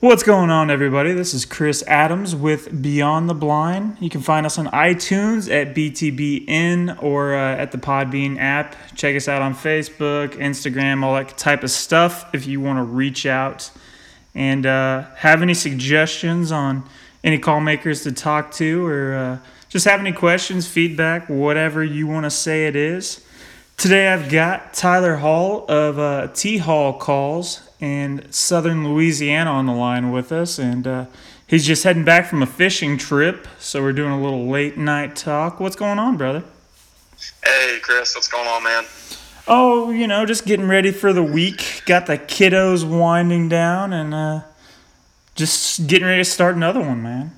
What's going on, everybody? This is Chris Adams with Beyond the Blind. You can find us on iTunes at BTBN or uh, at the Podbean app. Check us out on Facebook, Instagram, all that type of stuff if you want to reach out and uh, have any suggestions on any call makers to talk to or uh, just have any questions, feedback, whatever you want to say it is. Today I've got Tyler Hall of uh, T Hall Calls in Southern Louisiana on the line with us, and uh, he's just heading back from a fishing trip, so we're doing a little late night talk. What's going on, brother? Hey, Chris, what's going on, man? Oh, you know, just getting ready for the week. Got the kiddos winding down, and uh, just getting ready to start another one, man.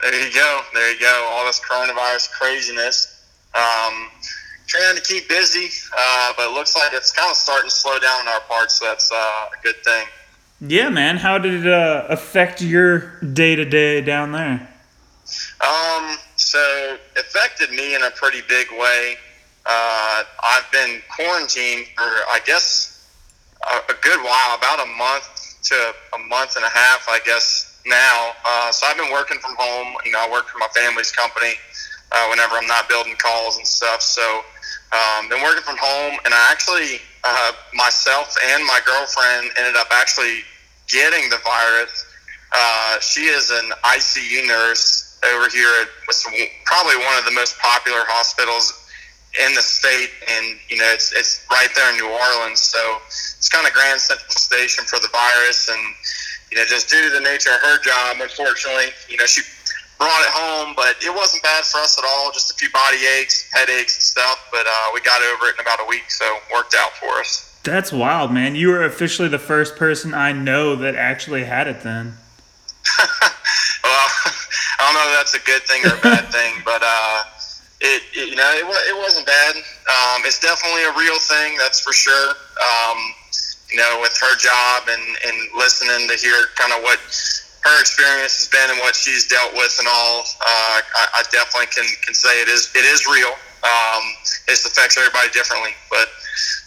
There you go. There you go. All this coronavirus craziness. Um, trying to keep busy, uh, but it looks like it's kind of starting to slow down in our parts. So that's uh, a good thing. Yeah, man. How did it uh, affect your day to day down there? Um, so it affected me in a pretty big way. Uh, I've been quarantined for, I guess, a, a good while, about a month to a month and a half, I guess, now. Uh, so I've been working from home. You know, I work for my family's company uh, whenever I'm not building calls and stuff. So um, been working from home, and I actually uh, myself and my girlfriend ended up actually getting the virus. Uh, she is an ICU nurse over here at probably one of the most popular hospitals in the state, and you know it's it's right there in New Orleans, so it's kind of Grand Central Station for the virus, and you know just due to the nature of her job, unfortunately, you know she brought it home, but it wasn't bad for us at all. Just a few body aches, headaches, and stuff. But uh, we got over it in about a week, so it worked out for us. That's wild, man. You were officially the first person I know that actually had it then. well, I don't know if that's a good thing or a bad thing, but uh, it, it, you know it, it wasn't bad. Um, it's definitely a real thing, that's for sure. Um, you know, with her job and, and listening to hear kind of what her experience has been and what she's dealt with and all, uh, I, I, definitely can, can say it is it is real. Um, it affects everybody differently, but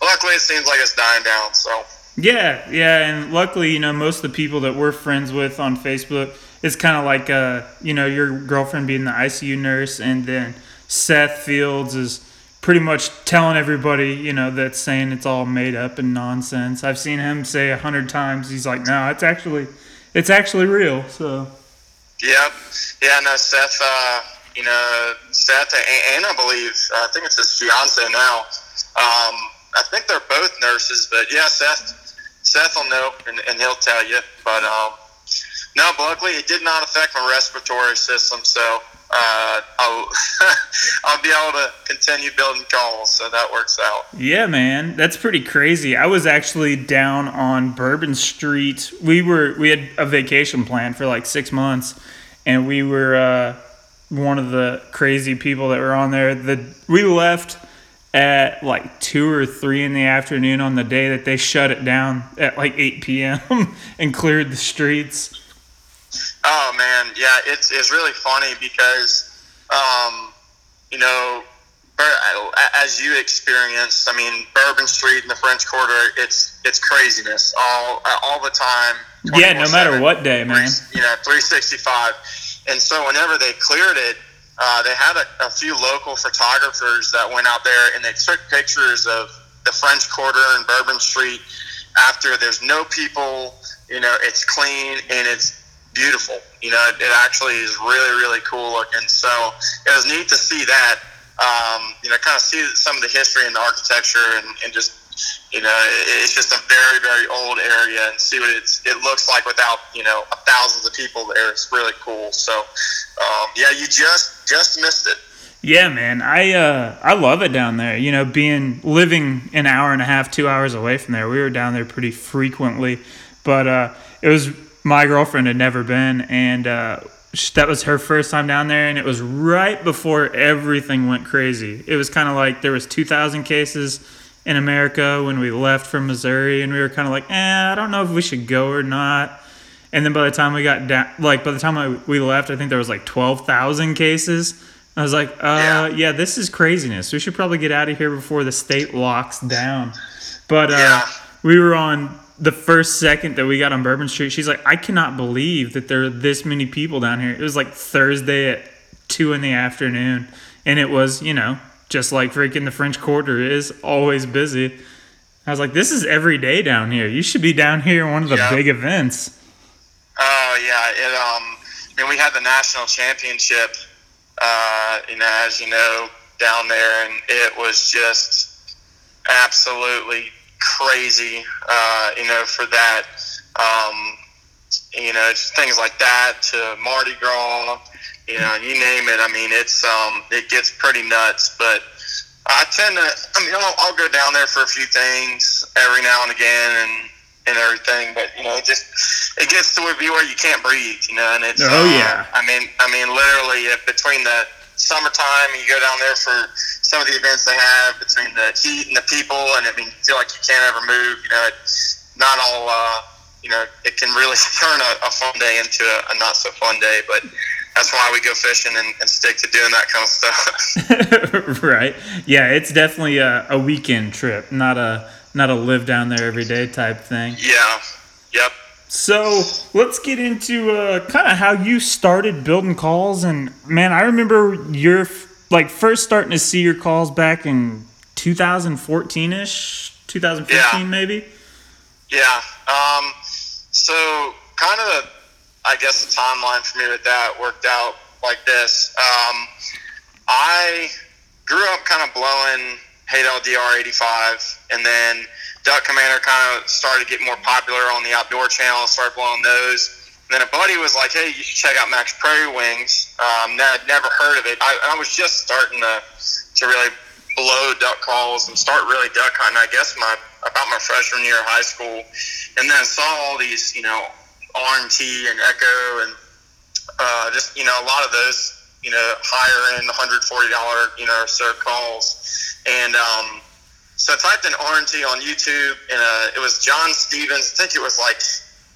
luckily it seems like it's dying down. So yeah, yeah, and luckily you know most of the people that we're friends with on Facebook, it's kind of like uh, you know your girlfriend being the ICU nurse, and then Seth Fields is pretty much telling everybody, you know, that's saying it's all made up and nonsense. I've seen him say a hundred times, he's like, no, it's actually it's actually real. So. Yep. Yeah. No, Seth. Uh, you know, Seth and, and I believe I think it's his fiance now. Um, I think they're both nurses, but yeah, Seth. Seth will know, and, and he'll tell you. But um, no, luckily it did not affect my respiratory system, so uh, I'll, I'll be able to continue building calls, so that works out. Yeah, man, that's pretty crazy. I was actually down on Bourbon Street. We were we had a vacation plan for like six months, and we were uh, one of the crazy people that were on there. The we left at like two or three in the afternoon on the day that they shut it down at like 8 p.m. and cleared the streets. Oh man, yeah, it's it's really funny because, um, you know, as you experienced, I mean, Bourbon Street and the French Quarter, it's it's craziness all all the time. Yeah, no matter what day, man. You know, 365. And so whenever they cleared it, uh, they had a, a few local photographers that went out there and they took pictures of the French Quarter and Bourbon Street after there's no people. You know, it's clean and it's beautiful. You know, it, actually is really, really cool looking. So it was neat to see that. Um, you know, kind of see some of the history and the architecture, and, and just you know, it's just a very, very old area, and see what it's it looks like without you know thousands of people there. It's really cool. So um, yeah, you just just missed it. Yeah, man, I uh, I love it down there. You know, being living an hour and a half, two hours away from there, we were down there pretty frequently. But uh, it was my girlfriend had never been, and uh, that was her first time down there, and it was right before everything went crazy. It was kind of like there was 2,000 cases in America when we left from Missouri, and we were kind of like, eh, I don't know if we should go or not. And then by the time we got down, like by the time I, we left, I think there was like 12,000 cases. I was like, uh, yeah. yeah. this is craziness. We should probably get out of here before the state locks down. But uh, yeah. we were on the first second that we got on Bourbon Street, she's like, I cannot believe that there are this many people down here. It was like Thursday at two in the afternoon, and it was, you know, just like freaking the French Quarter is always busy. I was like, this is every day down here. You should be down here in one of the Yeah. big events. Oh yeah, it um. I mean, we had the national championship, uh, you know, as you know, down there, and it was just absolutely crazy, uh, you know, for that. Um, you know, things like that to Mardi Gras, you know, you name it. I mean, it's um, it gets pretty nuts, but. I tend to. I mean, I'll, I'll go down there for a few things every now and again, and and everything. But you know, it just it gets to a be where you can't breathe. You know, and it's. Oh, uh, yeah. I mean, I mean, literally, if between the summertime, you go down there for some of the events they have between the heat and the people, and I mean, you feel like you can't ever move. You know, it's not all. Uh, you know, it can really turn a, a fun day into a, a not so fun day, but. That's why we go fishing and, and stick to doing that kind of stuff. right. Yeah, it's definitely a, a weekend trip, not a not a live down there every day type thing. Yeah. Yep. So let's get into uh, kind of how you started building calls. And man, I remember your like first starting to see your calls back in 2014 ish, 2015 Yeah. maybe. Yeah. Um, so kind of, I guess the timeline for me with that worked out like this. Um, I grew up kind of blowing Haydel DR85, and then Duck Commander kind of started to get more popular on the outdoor channel. Started blowing those. And then a buddy was like, "Hey, you should check out Mack's Prairie Wings." Um, I'd never heard of it. I, I was just starting to to really blow duck calls and start really duck hunting. I guess my about my freshman year of high school, and then saw all these, you know, R&T and Echo and uh, just you know a lot of those you know higher end 140 dollar you know so calls, and um, so I typed in R&T on YouTube, and uh, it was John Stevens. I think it was like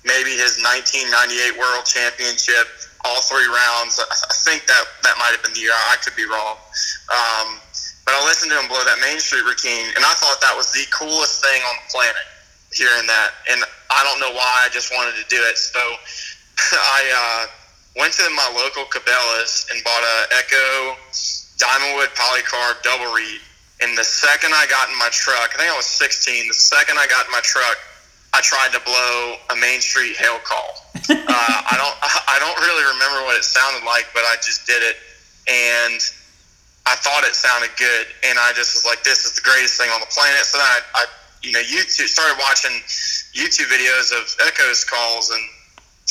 maybe his 1998 World Championship, all three rounds. I I think that that might have been the year. I could be wrong. Um, but I listened to him blow that Main Street routine, and I thought that was the coolest thing on the planet. Hearing that, and I don't know why, I just wanted to do it. So I uh, went to my local Cabela's and bought a Echo Diamondwood Polycarb double reed. And the second I got in my truck, I think I was 16. The second I got in my truck, I tried to blow a Main Street hail call. uh, I don't, I don't really remember what it sounded like, but I just did it, and I thought it sounded good, and I just was like, "This is the greatest thing on the planet." So then I, I you know, YouTube started watching YouTube videos of Echoes calls, and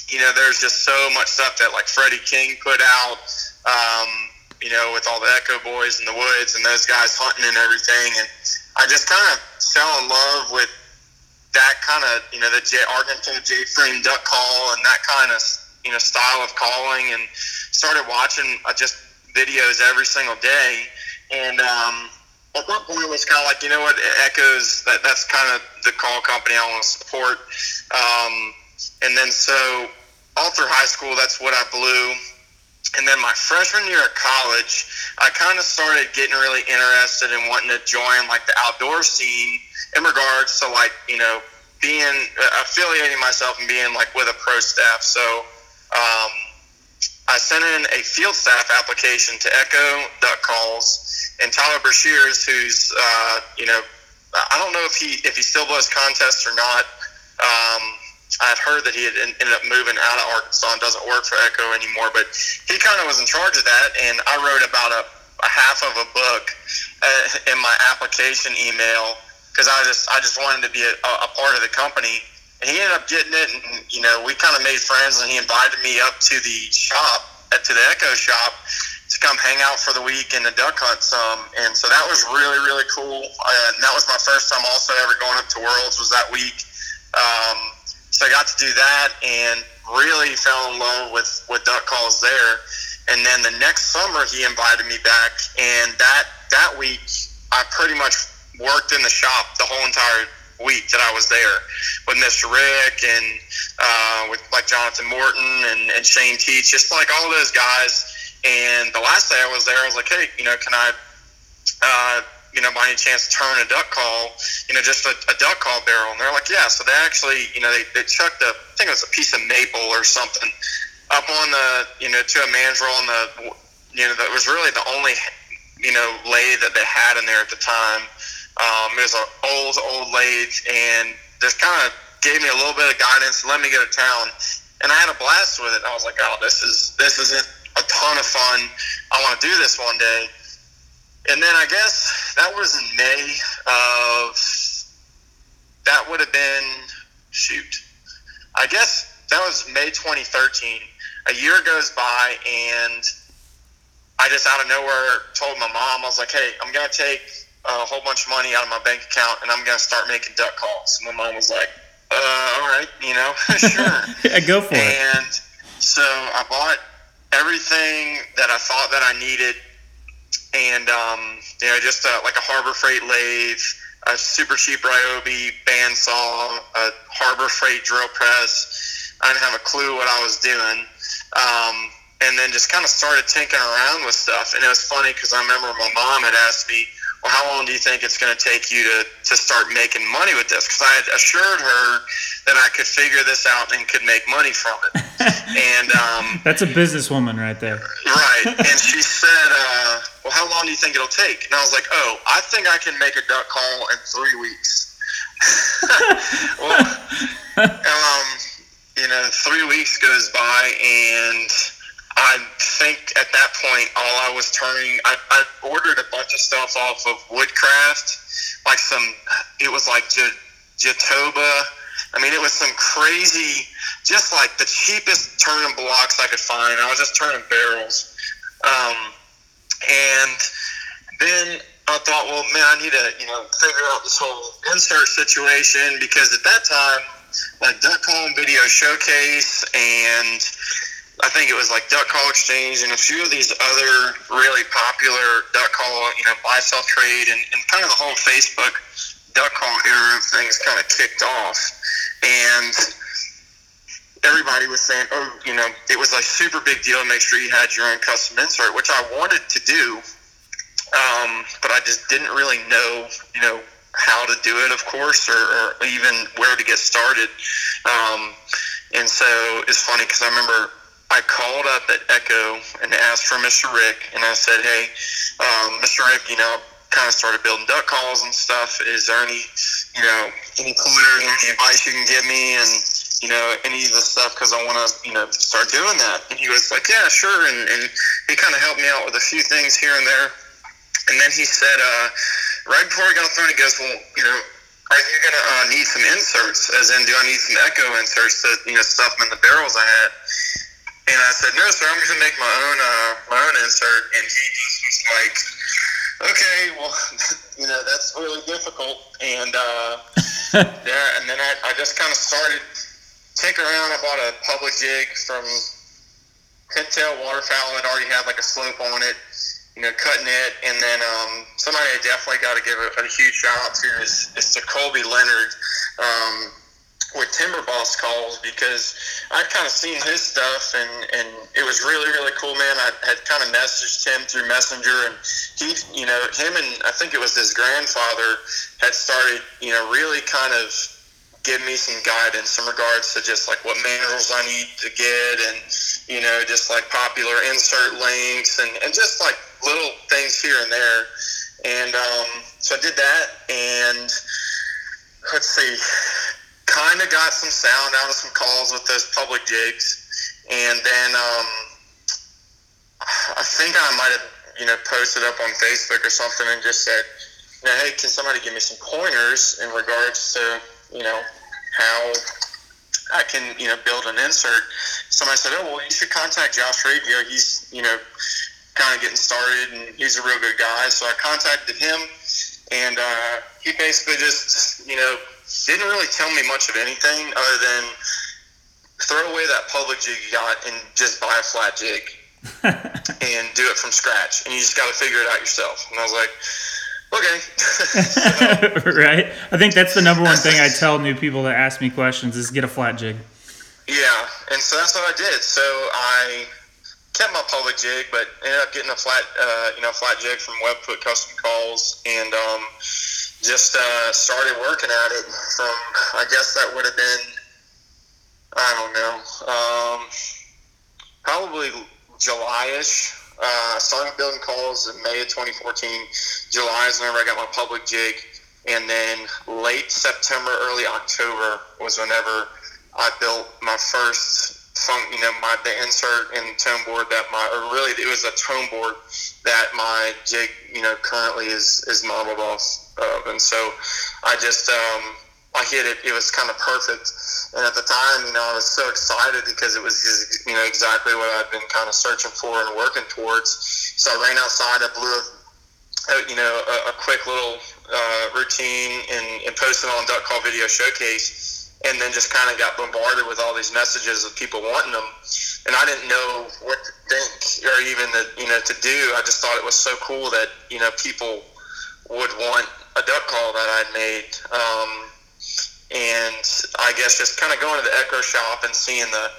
you know, there's just so much stuff that like Freddie King put out. Um, you know, with all the Echo Boys in the woods and those guys hunting and everything, and I just kind of fell in love with that kind of you know the J, Argentine J frame duck call and that kind of you know style of calling, and started watching uh, just videos every single day, and um, at that point it was kind of like you know what Echoes that that's kind of the call company I want to support, um, and then so all through high school that's what I blew. And then my freshman year of college, I kind of started getting really interested in wanting to join like the outdoor scene in regards to like you know being uh, affiliating myself and being like with a pro staff. So um, I sent in a field staff application to Echo Duck Calls, and Tyler Brashears, who's uh, you know I don't know if he if he still blows contests or not. Um, I've heard that he had ended up moving out of Arkansas and doesn't work for Echo anymore, but he kind of was in charge of that, and I wrote about a, a half of a book uh, in my application email because I just I just wanted to be a, a part of the company. And he ended up getting it, and you know we kind of made friends, and he invited me up to the shop, uh, to the Echo shop, to come hang out for the week and the duck hunt some. And so that was really really cool. Uh, and that was my first time also ever going up to Worlds was that week. Um, so I got to do that and really fell in love with with duck calls there. And then the next summer he invited me back, and that that week I pretty much worked in the shop the whole entire week that I was there with Mr. Rick and uh, with like Jonathan Morton and, and Shane Teach, just like all those guys. And the last day I was there, I was like, hey, you know, can I uh, you know, by any chance turn a duck call, you know, just a, a duck call barrel? And they're like, yeah. So they actually, you know, they, they chucked a, I think it was a piece of maple or something up on the, you know, to a mandrel and the, you know, that was really the only, you know, lathe that they had in there at the time. Um, it was an old, old lathe and just kind of gave me a little bit of guidance let me go to town. And I had a blast with it. I was like, oh, this is, this is a ton of fun. I want to do this one day and then I guess that was in May of that would have been shoot. I guess that was May 2013. A year goes by and I just out of nowhere told my mom I was like, "Hey, I'm gonna take a whole bunch of money out of my bank account and I'm gonna start making duck calls." And my mom was like, "Uh, all right, you know, sure, yeah, go for and it." And so I bought everything that I thought that I needed and um, you know, just like a Harbor Freight lathe, a super cheap Ryobi bandsaw, a Harbor Freight drill press. I didn't have a clue what I was doing. Um, and then just kind of started tinkering around with stuff. And it was funny because I remember my mom had asked me, well, how long do you think it's going to take you to, to start making money with this? Because I had assured her that I could figure this out and could make money from it. and um, that's a businesswoman right there. Right. And she said, uh, well, how long do you think it'll take? And I was like, oh, I think I can make a duck call in three weeks. well, um, you know, three weeks goes by and I think at that point, all I was turning, I, I ordered a bunch of stuff off of Woodcraft, like some, it was like J- Jatoba. I mean, it was some crazy, just like the cheapest turning blocks I could find. I was just turning barrels. Um, and then I thought, well, man, I need to, you know, figure out this whole insert situation because at that time, like Duck Call Video Showcase and I think it was like Duck Call Exchange and a few of these other really popular Duck Call, you know, buy sell trade and, and kind of the whole Facebook Duck Call era of things kind of kicked off. And everybody was saying, oh, you know, it was a super big deal to make sure you had your own custom insert, which I wanted to do, um, but I just didn't really know, you know, how to do it, of course, or, or even where to get started. Um, and so it's funny because I remember I called up at Echo and asked for Mr. Rick, and I said, "Hey, um, Mr. Rick, you know, kind of started building duck calls and stuff. Is there any, you know, any pointers, any advice you can give me, and you know, any of the stuff because I want to, you know, start doing that?" And he was like, "Yeah, sure," and, and he kind of helped me out with a few things here and there. And then he said, uh, right before we got phone, he goes, "Well, you know." Are you gonna uh, need some inserts? As in, do I need some echo inserts to you know stuff them in the barrels I had? And I said, no, sir, I'm going to make my own uh, my own insert. And he just was like, okay, well, you know, that's really difficult. And uh, yeah, and then I, I just kind of started tinkering around. I bought a public jig from Pintail Waterfowl that already had like a slope on it, you know, cutting it. And then um, somebody I definitely got to give a, a, huge shout out to is, is to Colby Leonard. Um, with Timber Boss calls because I'd kind of seen his stuff and, and it was really, really cool, man. I had kind of messaged him through Messenger and he, you know, him and I think it was his grandfather had started, you know, really kind of give me some guidance in regards to just like what minerals I need to get and, you know, just like popular insert links and, and just like little things here and there. And um, so I did that and let's see kind of got some sound out of some calls with those public jigs, and then um, I think I might have you know posted up on Facebook or something and just said, you know, hey, can somebody give me some pointers in regards to you know how I can you know build an insert? Somebody said, oh well, you should contact Josh Raggio. He's you know kind of getting started and he's a real good guy. So I contacted him, and uh, he basically just you know didn't really tell me much of anything other than throw away that public jig you got and just buy a flat jig and do it from scratch. And you just got to figure it out yourself. And I was like, okay. right. I think that's the number one thing I tell new people that ask me questions is get a flat jig. Yeah, and so that's what I did. So I kept my public jig, but ended up getting a flat, uh, you know, flat jig from Webfoot Custom Calls, and um, just uh, started working at it. From I guess that would have been, I don't know, um, probably July-ish. Uh, started building calls in May of 2014. July is whenever I got my public jig, and then late September, early October was whenever I built my first you know, my the insert and tone board that my, or really it was a tone board that my jig, you know, currently is is modeled off of, and so I just um, I hit it. It was kind of perfect, and at the time, you know, I was so excited because it was just, you know exactly what I'd been kind of searching for and working towards. So I ran outside. I blew a, you know a, a quick little uh, routine and, and posted on Duck Call Video Showcase and then just kind of got bombarded with all these messages of people wanting them and i didn't know what to think or even to you know to do i just thought it was so cool that you know people would want a duck call that i'd made um, and i guess just kind of going to the echo shop and seeing the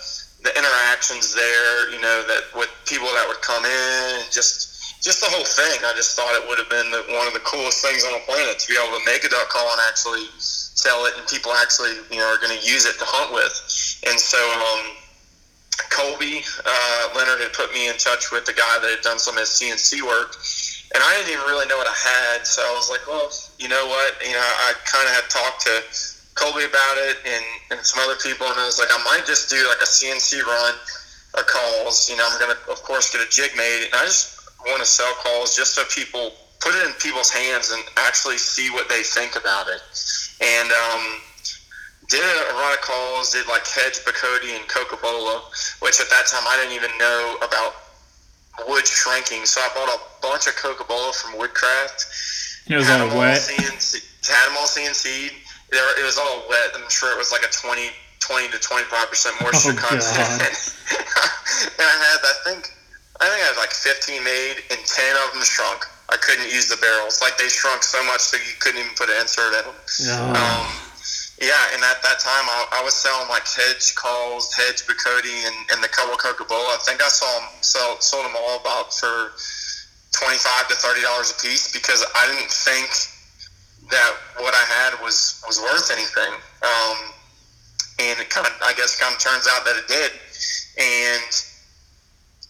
the interactions there you know that with people that would come in and just just the whole thing i just thought it would have been the, one of the coolest things on the planet to be able to make a duck call and actually sell it, and people actually you know are going to use it to hunt with. And so um, Colby uh, Leonard had put me in touch with the guy that had done some of his CNC work. And I didn't even really know what I had, so I was like, "Well, you know what? You know, I kind of had talked to Colby about it and, and some other people, and I was like, I might just do like a CNC run of calls. You know, I'm gonna, of course, get a jig made, and I just want to sell calls just so people put it in people's hands and actually see what they think about it and um, did a run of calls, did like Hedge, Bocote, and Cocobolo, which at that time I didn't even know about wood shrinking. So I bought a bunch of Cocobolo from Woodcraft. It was all wet. CNC, had them all CNC'd. It was all wet. I'm sure it was like a 20, 20 to 25 percent moisture oh, content. and I had, I think, I think I had like 15 made, and 10 of them shrunk. I couldn't use the barrels. Like they shrunk so much so you couldn't even put an insert in them. Yeah. Um, yeah, and at that time I, I was selling like hedge calls, hedge Bocote, and, and the couple Cocobolo. I think I saw them sell, sold them all about for twenty five to thirty dollars a piece because I didn't think that what I had was was worth anything. Um, and it kind of, I guess, kind of turns out that it did. And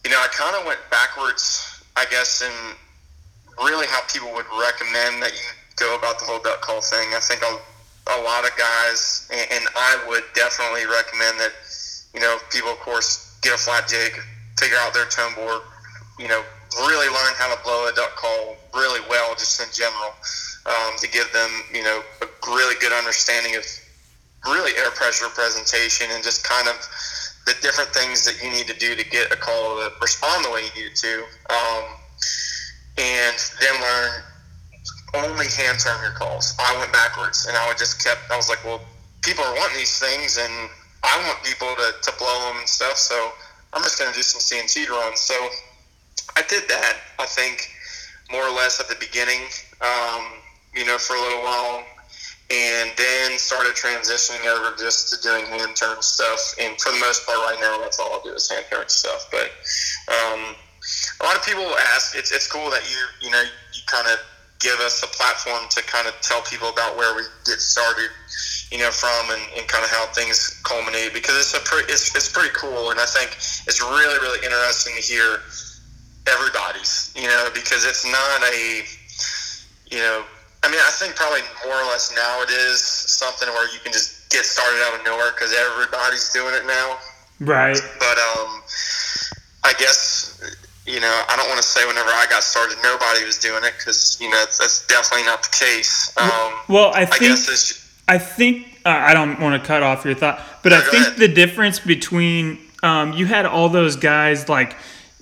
you know, I kind of went backwards, I guess, in really how people would recommend that you go about the whole duck call thing. I think a, a lot of guys, and, and I would definitely recommend that, you know, people, of course, get a flat jig, figure out their tone board, you know, really learn how to blow a duck call really well, just in general, um, to give them, you know, a really good understanding of really air pressure presentation and just kind of the different things that you need to do to get a call to respond the way you need to. Um, and then learn only hand turn your calls. I went backwards and I would just kept, I was like, well, people are wanting these things and I want people to, to blow them and stuff. So I'm just going to do some CNC runs. So I did that, I think, more or less at the beginning, um, you know, for a little while. And then started transitioning over just to doing hand turn stuff. And for the most part, right now, that's all I do is hand turn stuff. But um, a lot of people ask. It's it's cool that you you know you kind of give us a platform to kind of tell people about where we get started, you know, from and, and kind of how things culminate because it's a it's, it's pretty cool and I think it's really really interesting to hear everybody's you know because it's not a you know I mean I think probably more or less now it is something where you can just get started out of nowhere because everybody's doing it now right but um I guess you know, I don't want to say whenever I got started, nobody was doing it because you know that's definitely not the case. Um, well, I think I, I think uh, I don't want to cut off your thought, but no, I think ahead. the difference between um, you had all those guys like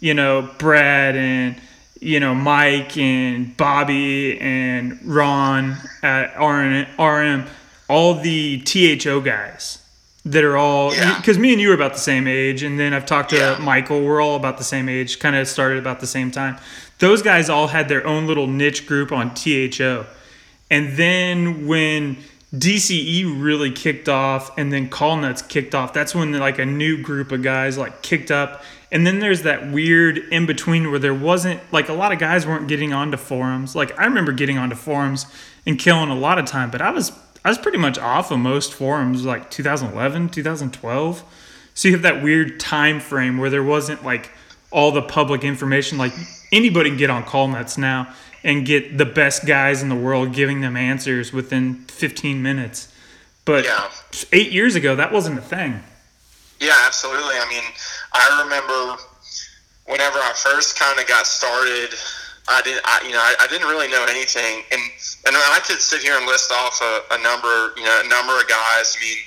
you know Brad and you know Mike and Bobby and Ron at RM, RM all the THO guys that are all because yeah. me and you are about the same age and then i've talked to yeah. michael we're all about the same age kind of started about the same time those guys all had their own little niche group on tho and then when DCE really kicked off, and then Call Nuts kicked off. That's when like a new group of guys like kicked up, and then there's that weird in between where there wasn't like a lot of guys weren't getting onto forums. Like I remember getting onto forums and killing a lot of time, but I was I was pretty much off of most forums like 2011, 2012. So you have that weird time frame where there wasn't like all the public information. Like anybody can get on Call Nuts now and get the best guys in the world giving them answers within 15 minutes. But Yeah. eight years ago, that wasn't a thing. Yeah, absolutely. I mean, I remember whenever I first kind of got started, I didn't, I, you know, I, I didn't really know anything, and and I could sit here and list off a, a number, you know, a number of guys. I mean,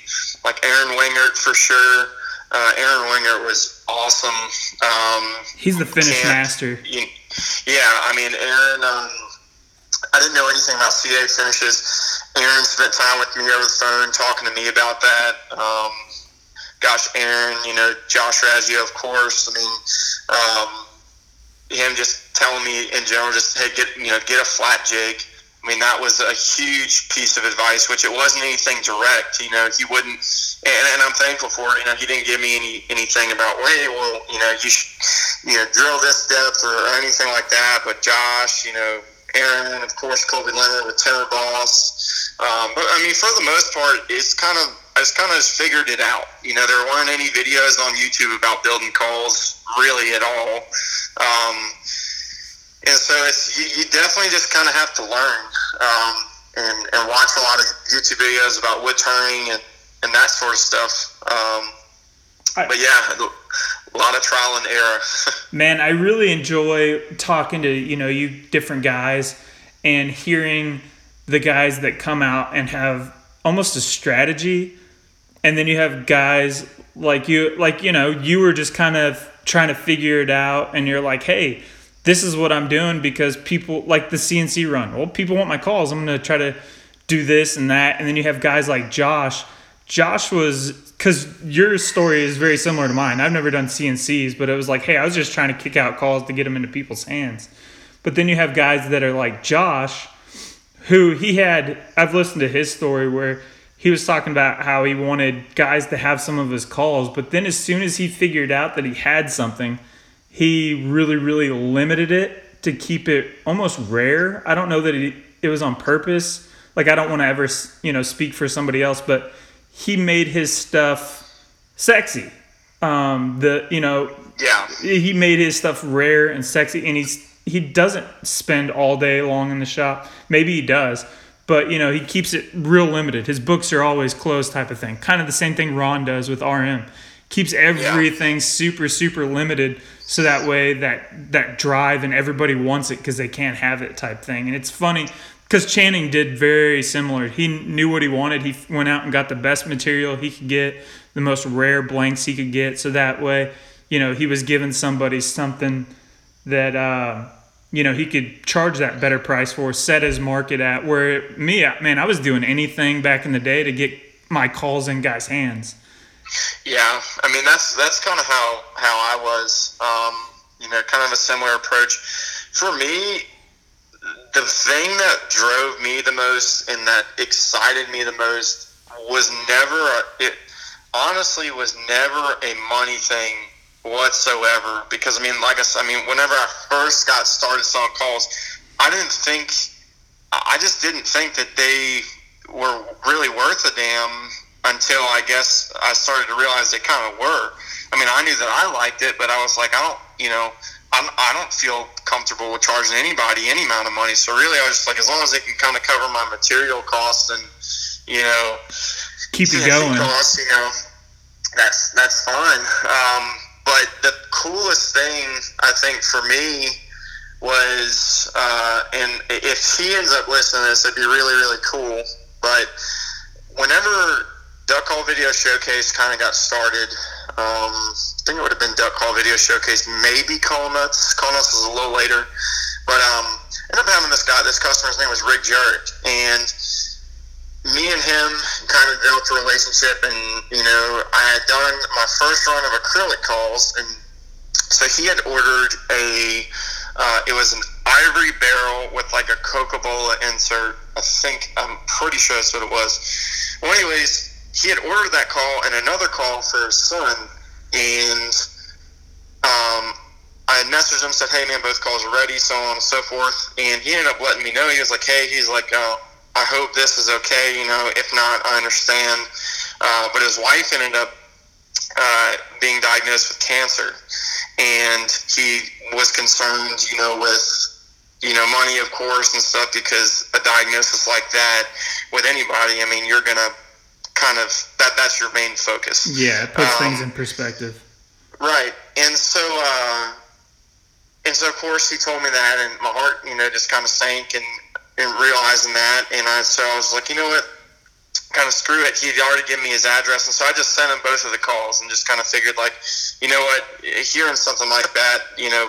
like Aaron Wingert for sure. Uh, Aaron Wingert was awesome. Um, He's the finish master. you, yeah, I mean, Aaron. Um, I didn't know anything about CA finishes. Aaron spent time with me over the phone talking to me about that. Um, gosh, Aaron, you know, Josh Raggio, of course. I mean, um, him just telling me in general, just hey, get you know, get a flat jig. I mean, that was a huge piece of advice, which it wasn't anything direct. You know, he wouldn't, and, and I'm thankful for it. You know, he didn't give me any anything about, hey, well, you know, you should, you know, drill this depth or anything like that. But Josh, you know, Aaron, of course, Colby Leonard with Tenor Boss. Um, but I mean, for the most part, it's kind of I just kind of just figured it out. You know, there weren't any videos on YouTube about building calls really at all. Um, and so it's you, you definitely just kind of have to learn um, and, and watch a lot of YouTube videos about wood turning and, and that sort of stuff. Um, but yeah, a lot of trial and error. Man, I really enjoy talking to you know you different guys and hearing the guys that come out and have almost a strategy, and then you have guys like you like you know you were just kind of trying to figure it out, and you're like, hey, this is what I'm doing because people like the CNC run. Well, people want my calls. I'm gonna try to do this and that, and then you have guys like Josh. Josh was because your story is very similar to mine. I've never done CNCs, but it was like, hey, I was just trying to kick out calls to get them into people's hands. But then you have guys that are like Josh, who he had. I've listened to his story where he was talking about how he wanted guys to have some of his calls, but then as soon as he figured out that he had something, he really, really limited it to keep it almost rare. I don't know that it, it was on purpose. Like I don't want to ever, you know, speak for somebody else, but he made his stuff sexy. Um, the you know yeah, he made his stuff rare and sexy, and he's he doesn't spend all day long in the shop. Maybe he does, but you know he keeps it real limited. His books are always closed, type of thing. Kind of the same thing Ron does with RM. Keeps everything super super limited, so that way that that drive and everybody wants it because they can't have it type thing. And it's funny because Channing did very similar. He knew what he wanted. He went out and got the best material he could get, the most rare blanks he could get, so that way, you know, he was giving somebody something that uh, you know he could charge that better price for, set his market at. Where me, man, I was doing anything back in the day to get my calls in guys' hands. Yeah, I mean that's that's kind of how how I was. Um, you know, kind of a similar approach. For me, the thing that drove me the most and that excited me the most was never a, it. Honestly, was never a money thing whatsoever. Because I mean, like I said, I mean, whenever I first got started selling calls, I didn't think. I just didn't think that they were really worth a damn until I guess I started to realize they kind of were. I mean, I knew that I liked it, but I was like, I don't, you know, I'm, I don't feel comfortable with charging anybody any amount of money. So really, I was just like, as long as they can kind of cover my material costs and, you know, Keep you going. Costs, you know, that's that's fine. Um, but the coolest thing I think for me was, uh, and if he ends up listening to this, it'd be really really cool. But whenever Duck Call Video Showcase kind of got started, um, I think it would have been Duck Call Video Showcase, maybe Call Nuts. Call Nuts was a little later, but um, ended up having this guy. This customer's name was Rick Jarrett, and me and him kind of built a relationship. And you know, I had done my first run of acrylic calls, and so he had ordered a Uh, it was an ivory barrel with like a Cocobolo insert. I think I'm pretty sure that's what it was. Well, anyways, he had ordered that call and another call for his son, and um, I messaged him, said, "Hey man, both calls are ready," so on and so forth. And he ended up letting me know. He was like, "Hey, he's like, uh, I hope this is okay. You know, if not, I understand." Uh, but his wife ended up uh, being diagnosed with cancer, and he was concerned, you know, with you know money, of course, and stuff because a diagnosis like that with anybody, I mean, you're gonna kind of that that's your main focus. Yeah, it puts um, things in perspective. Right, and so uh, and so of course he told me that, and my heart, you know, just kind of sank, and and realizing that, and I so I was like, you know what, kind of screw it. He'd already given me his address, and so I just sent him both of the calls, and just kind of figured like, you know what, hearing something like that, you know.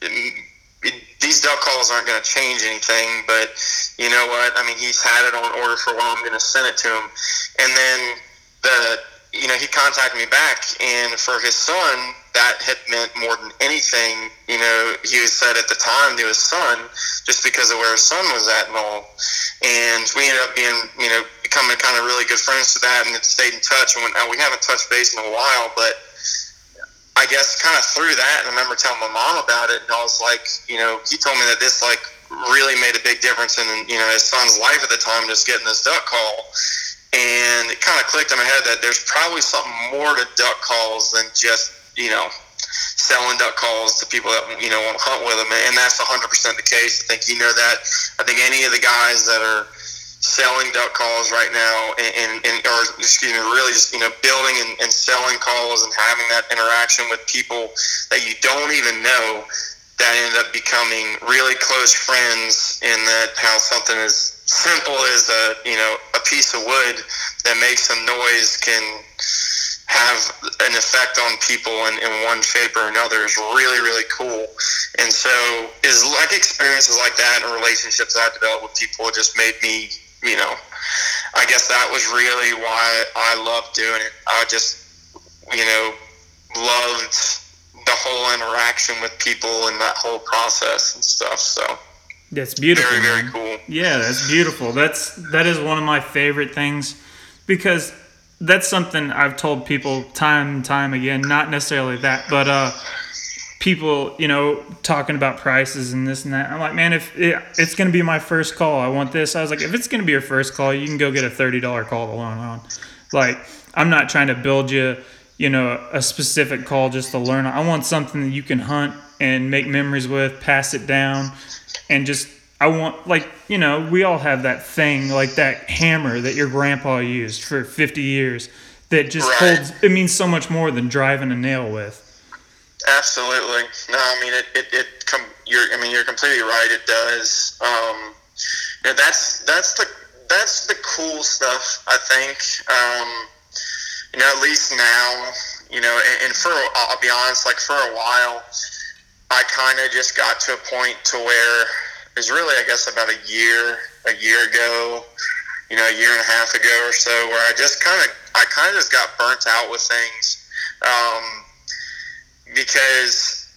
It, it, these duck calls aren't going to change anything, but you know what? I mean, he's had it on order for a while. I'm going to send it to him. And then the, you know, he contacted me back, and for his son, that had meant more than anything. You know, he said at the time to his son, just because of where his son was at and all. And we ended up being, you know, becoming kind of really good friends to that, and it stayed in touch. And uh, we haven't touched base in a while, but I guess kind of through that, and I remember telling my mom about it, and I was like, you know, he told me that this like really made a big difference in you know his son's life at the time, just getting this duck call, and it kind of clicked in my head that there's probably something more to duck calls than just you know selling duck calls to people that you know want to hunt with them, and that's 100% the case. I think you know that. I think any of the guys that are selling duck calls right now and, and, and, or excuse me really just you know building and, and selling calls and having that interaction with people that you don't even know that end up becoming really close friends in that how something as simple as a you know a piece of wood that makes some noise can have an effect on people in, in one shape or another is really really cool and so is like experiences like that and relationships I've developed with people just made me you know, I guess that was really why I loved doing it. I just, you know, loved the whole interaction with people and that whole process and stuff. So that's beautiful. Very, very cool. Yeah, that's beautiful. That's that is one of my favorite things because that's something I've told people time and time again. Not necessarily that, but uh, people, you know, talking about prices and this and that. I'm like, man, if it, it's going to be my first call, I want this. I was like, if it's going to be your first call, you can go get a $30 call alone on. Like, I'm not trying to build you, you know, a specific call just to learn. I want something that you can hunt and make memories with, pass it down, and just, I want, like, you know, we all have that thing, like that hammer that your grandpa used for 50 years that just right. holds, it means so much more than driving a nail with. Absolutely. No, I mean it. It. it com- you're. I mean you're completely right. It does. Um, you know, that's that's the that's the cool stuff. I think. Um, you know, at least now. You know, and, and for I'll be honest, like for a while, I kind of just got to a point to where it was really, I guess, about a year, a year ago, you know, a year and a half ago or so, where I just kind of, I kind of just got burnt out with things. Um, because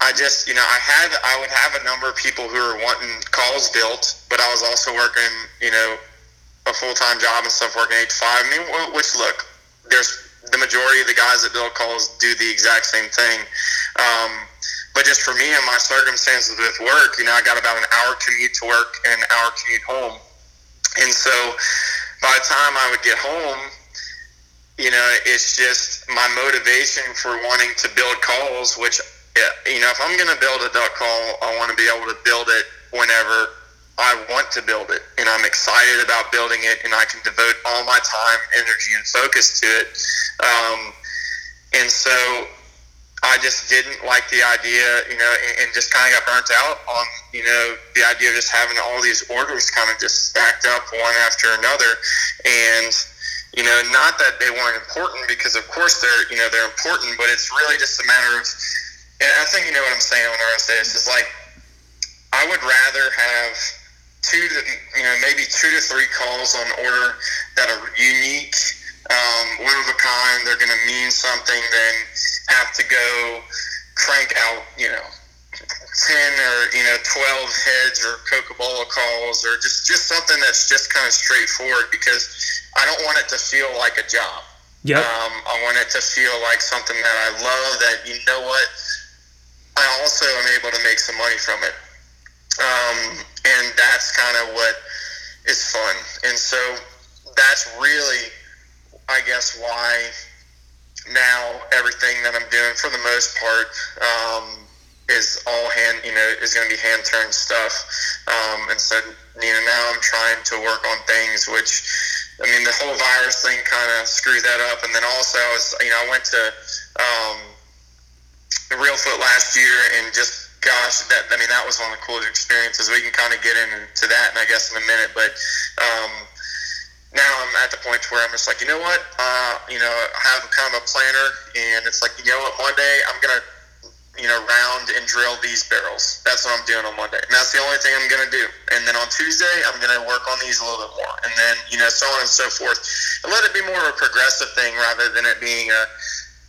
I just, you know, I had, I would have a number of people who were wanting calls built, but I was also working, you know, a full time job and stuff, working eight to five. I mean, which look, there's the majority of the guys that build calls do the exact same thing. Um, but just for me and my circumstances with work, you know, I got about an hour commute to work and an hour commute home. And so by the time I would get home, you know, it's just my motivation for wanting to build calls, which, you know, if I'm going to build a duck call, I want to be able to build it whenever I want to build it. And I'm excited about building it, and I can devote all my time, energy, and focus to it. Um, and so I just didn't like the idea, you know, and, and just kind of got burnt out on, you know, the idea of just having all these orders kind of just stacked up one after another. And, you know, not that they weren't important because of course they're, you know, they're important, but it's really just a matter of, and I think you know what I'm saying when I say this is like, I would rather have two to, you know, maybe two to three calls on order that are unique, um, one of a kind, they're going to mean something, than have to go crank out, you know, ten or you know twelve heads or Cocobolo calls or just just something that's just kind of straightforward because I don't want it to feel like a job. Yep. Um, I want it to feel like something that I love. That you know what, I also am able to make some money from it, um, and that's kind of what is fun. And so that's really, I guess, why now everything that I'm doing for the most part um, is all hand, you know, is going to be hand turned stuff. Um, and so, you know, now I'm trying to work on things which, I mean, the whole virus thing kind of screwed that up. And then also, I was, you know, I went to um, the Reelfoot last year and just, gosh, that I mean, that was one of the coolest experiences. We can kind of get into that, and I guess in a minute, but. Um, now I'm at the point where I'm just like, you know what, uh, you know, I have kind of a planner, and it's like, you know what, Monday I'm gonna, you know, round and drill these barrels. That's what I'm doing on Monday, and that's the only thing I'm gonna do. And then on Tuesday I'm gonna work on these a little bit more, and then you know, so on and so forth. And let it be more of a progressive thing rather than it being a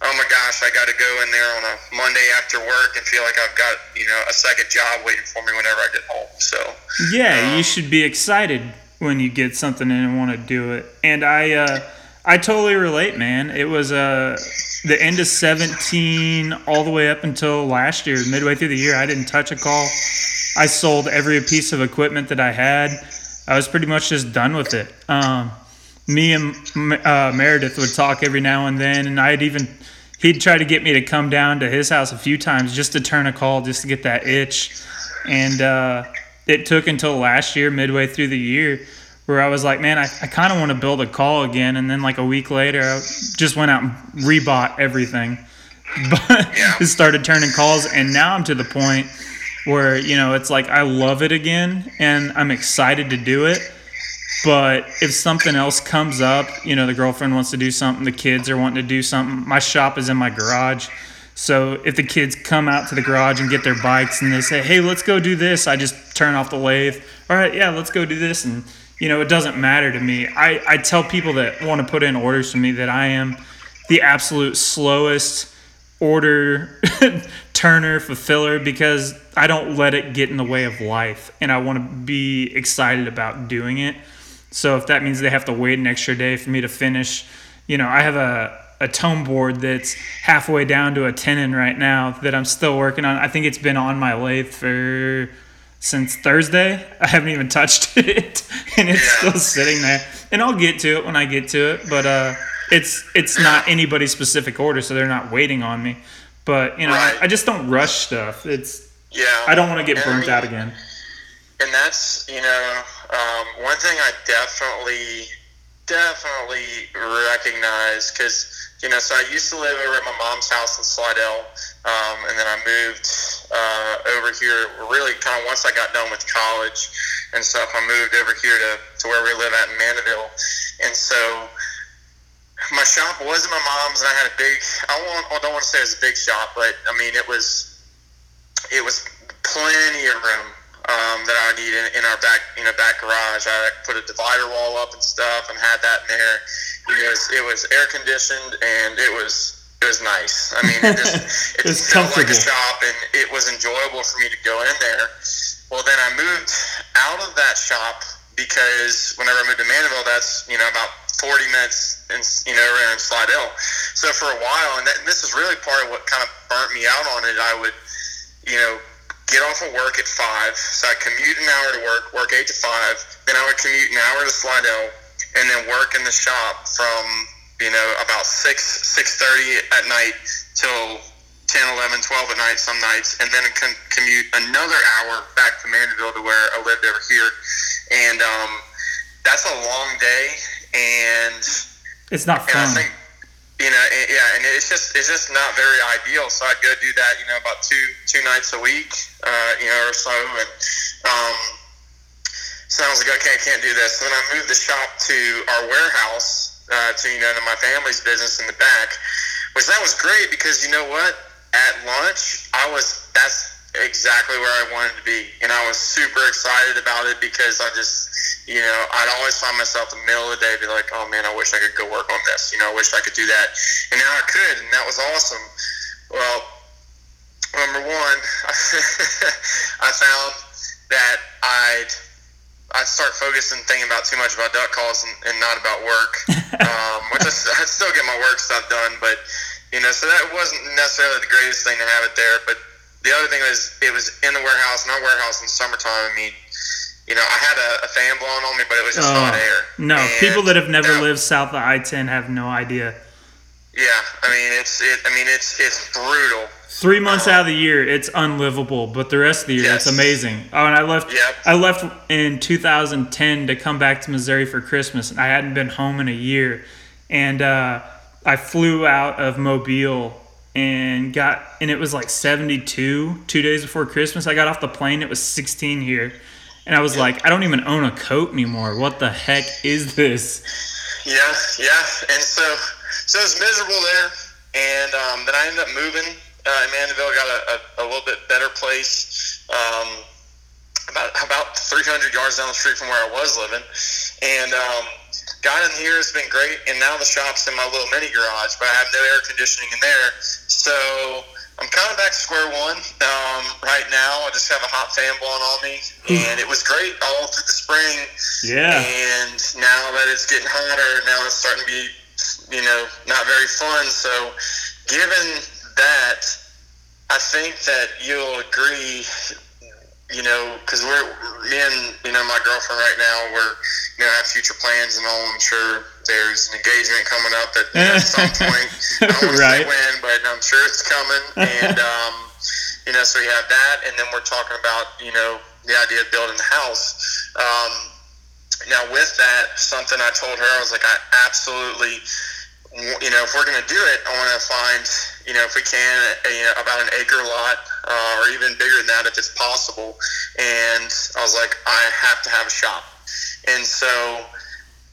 oh my gosh, I got to go in there on a Monday after work and feel like I've got you know a second job waiting for me whenever I get home. So yeah, um, you should be excited when you get something and want to do it. And I, uh, I totally relate, man. It was uh, the end of 17 all the way up until last year, midway through the year. I didn't touch a call. I sold every piece of equipment that I had. I was pretty much just done with it. Um, me and uh, Meredith would talk every now and then, and I'd even he'd try to get me to come down to his house a few times just to turn a call, just to get that itch. And uh, it took until last year, midway through the year, where I was like, man, I, I kind of want to build a call again. And then like a week later, I just went out and rebought everything, but started turning calls. And now I'm to the point where, you know, it's like I love it again and I'm excited to do it. But if something else comes up, you know, the girlfriend wants to do something, the kids are wanting to do something, my shop is in my garage. So if the kids come out to the garage and get their bikes and they say, "Hey, let's go do this," I just turn off the lathe. All right, yeah, let's go do this, and you know it doesn't matter to me. I I tell people that want to put in orders for me that I am the absolute slowest order turner fulfiller because I don't let it get in the way of life, and I want to be excited about doing it. So if that means they have to wait an extra day for me to finish, you know, I have a a tone board that's halfway down to a tenon right now that I'm still working on. I think it's been on my lathe for since Thursday. I haven't even touched it, and it's still sitting there. And I'll get to it when I get to it, but uh, it's it's not anybody's specific order, so they're not waiting on me. But you know, right. I, I, just don't rush stuff. It's yeah. I don't want to get burnt I mean, out again. And that's you know um, one thing I definitely definitely recognize because you know, so I used to live over at my mom's house in Slidell, um, and then I moved uh, over here. Really, kind of once I got done with college and stuff, I moved over here to, to where we live at in Mandeville, and so my shop was my mom's, and I had a big. I, won't, I don't want to say it was a big shop, but I mean it was. It was plenty of room um, that I need in, in our back, you know, back garage. I put a divider wall up and stuff, and had that in there it was it was air conditioned and it was it was nice. I mean, it just it, it felt like a shop and it was enjoyable for me to go in there. Well, then I moved out of that shop because whenever I moved to Mandeville, that's you know about 40 minutes in you know around Slidell. So for a while, and, that, and this is really part of what kind of burnt me out on it. I would you know get off of work at five, so I commute an hour to work, work eight to five. Then I would commute an hour to Slidell and then work in the shop from you know about six six thirty at night till 10, 11, 12 at night some nights, and then com- commute another hour back to Mandeville to where I lived over here, and um, that's a long day, and it's not fun. And I think, you know, yeah, and it's just it's just not very ideal. So I'd go do that, you know, about two two nights a week, uh, you know, or so, and um, so I was like, okay, I can't do this. So then I moved the shop to our warehouse, uh, to you know, to my family's business in the back, which that was great because you know what? At lunch, I was that's exactly where I wanted to be, and I was super excited about it because I just, you know, I'd always find myself in the middle of the day be like, oh man, I wish I could go work on this. You know, I wish I could do that, and now I could, and that was awesome. Well, number one, I found that I'd I start focusing thinking about too much about duck calls and, and not about work, um, which I, I still get my work stuff done, but you know, so that wasn't necessarily the greatest thing to have it there. But the other thing was it was in the warehouse, not warehouse in the summertime. I mean, you know, I had a, a fan blowing on me, but it was just Oh, hot air. No, And people that have never that- lived south of I ten have no idea. Yeah, I mean it's it. I mean it's it's brutal. Three months out of the year, it's unlivable, but the rest of the year, Yes. it's amazing. Oh, and I left. Yep. I left in 2010 to come back to Missouri for Christmas, and I hadn't been home in a year. And uh, I flew out of Mobile and got, and it was like 72 two days before Christmas. I got off the plane, it was 16 here, and I was like, I don't even own a coat anymore. What the heck is this? Yeah, yeah, and so so it was miserable there, and um, then I ended up moving. Uh, in Mandeville, got a, a, a little bit better place, um, about about 300 yards down the street from where I was living, and um, got in here. It's been great, and now the shop's in my little mini garage, but I have no air conditioning in there, so I'm kind of back to square one um, right now. I just have a hot fan blowing on me, and it was great all through the spring. Yeah. And now that it's getting hotter, now it's starting to be, you know, not very fun. So, given that, I think that you'll agree, you know, because we're me and you know my girlfriend right now, we're you know have future plans and all. I'm sure there's an engagement coming up at, at some point. I don't Right. say when, but I'm sure it's coming. And um, you know, so we have that, and then we're talking about you know the idea of building the house. Um, now, with that, something I told her, I was like, I absolutely, you know, if we're going to do it, I want to find, you know, if we can, a, you know, about an acre lot uh, or even bigger than that if it's possible. And I was like, I have to have a shop. And so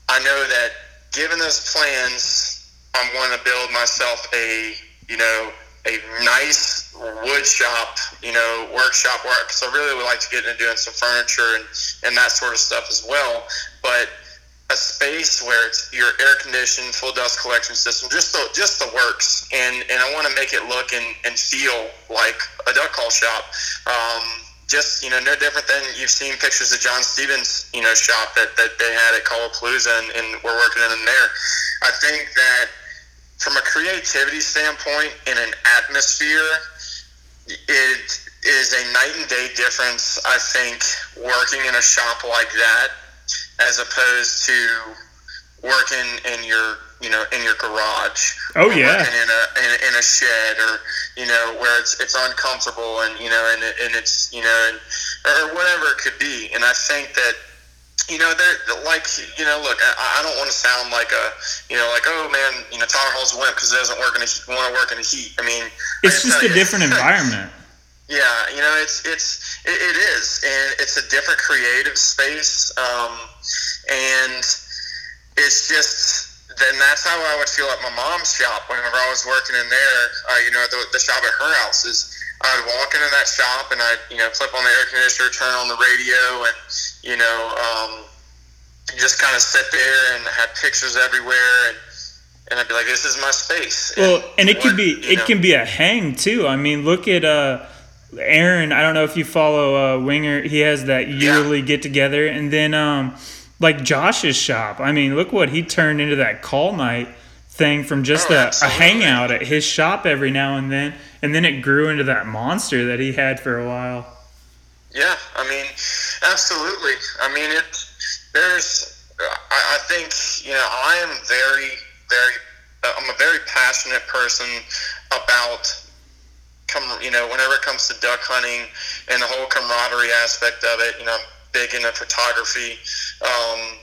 I know that given those plans, I'm going to build myself a, you know, a nice wood shop, you know, workshop work. So I really would like to get into doing some furniture and, and that sort of stuff as well. But a space where it's your air conditioned, full dust collection system, just the just the works, and and I want to make it look and, and feel like a duck call shop. Um, just you know, no different than you've seen pictures of John Stevens, you know, shop that, that they had at Callapalooza, and, and we're working in there. I think that from a creativity standpoint in an atmosphere, it is a night and day difference. I think working in a shop like that, as opposed to working in your you know in your garage. Oh, yeah. working in a in, a- in a shed or you know where it's it's uncomfortable and you know and, and it's you know and, or whatever it could be. And I think that you know, they're like, you know, look, I, I don't want to sound like a, you know, like, oh man, you know, Tyler Hall's a wimp because he doesn't work in the, want to work in the heat. I mean, It's can just tell a different environment. Yeah, you know, it's it's it, it is, and it's a different creative space, um, and it's just. Then that's how I would feel at my mom's shop whenever I was working in there. Uh, you know, the, the shop at her house is. I'd walk into that shop and I'd you know flip on the air conditioner, turn on the radio, and you know um, just kind of sit there and have pictures everywhere, and and I'd be like, this is my space. Well, and it can what- be it know, can be a hang too. I mean, look at uh Aaron. I don't know if you follow uh, Winger. He has that yearly get together, and then um like Josh's shop. I mean, look what he turned into that call night thing from just Oh, a, a hangout at his shop every now and then, and then it grew into that monster that he had for a while. Yeah, I mean, absolutely. I mean, it. There's, I, I think you know, I am very, very. I'm a very passionate person about. Come, you know, whenever it comes to duck hunting and the whole camaraderie aspect of it, you know, I'm big into photography. Um,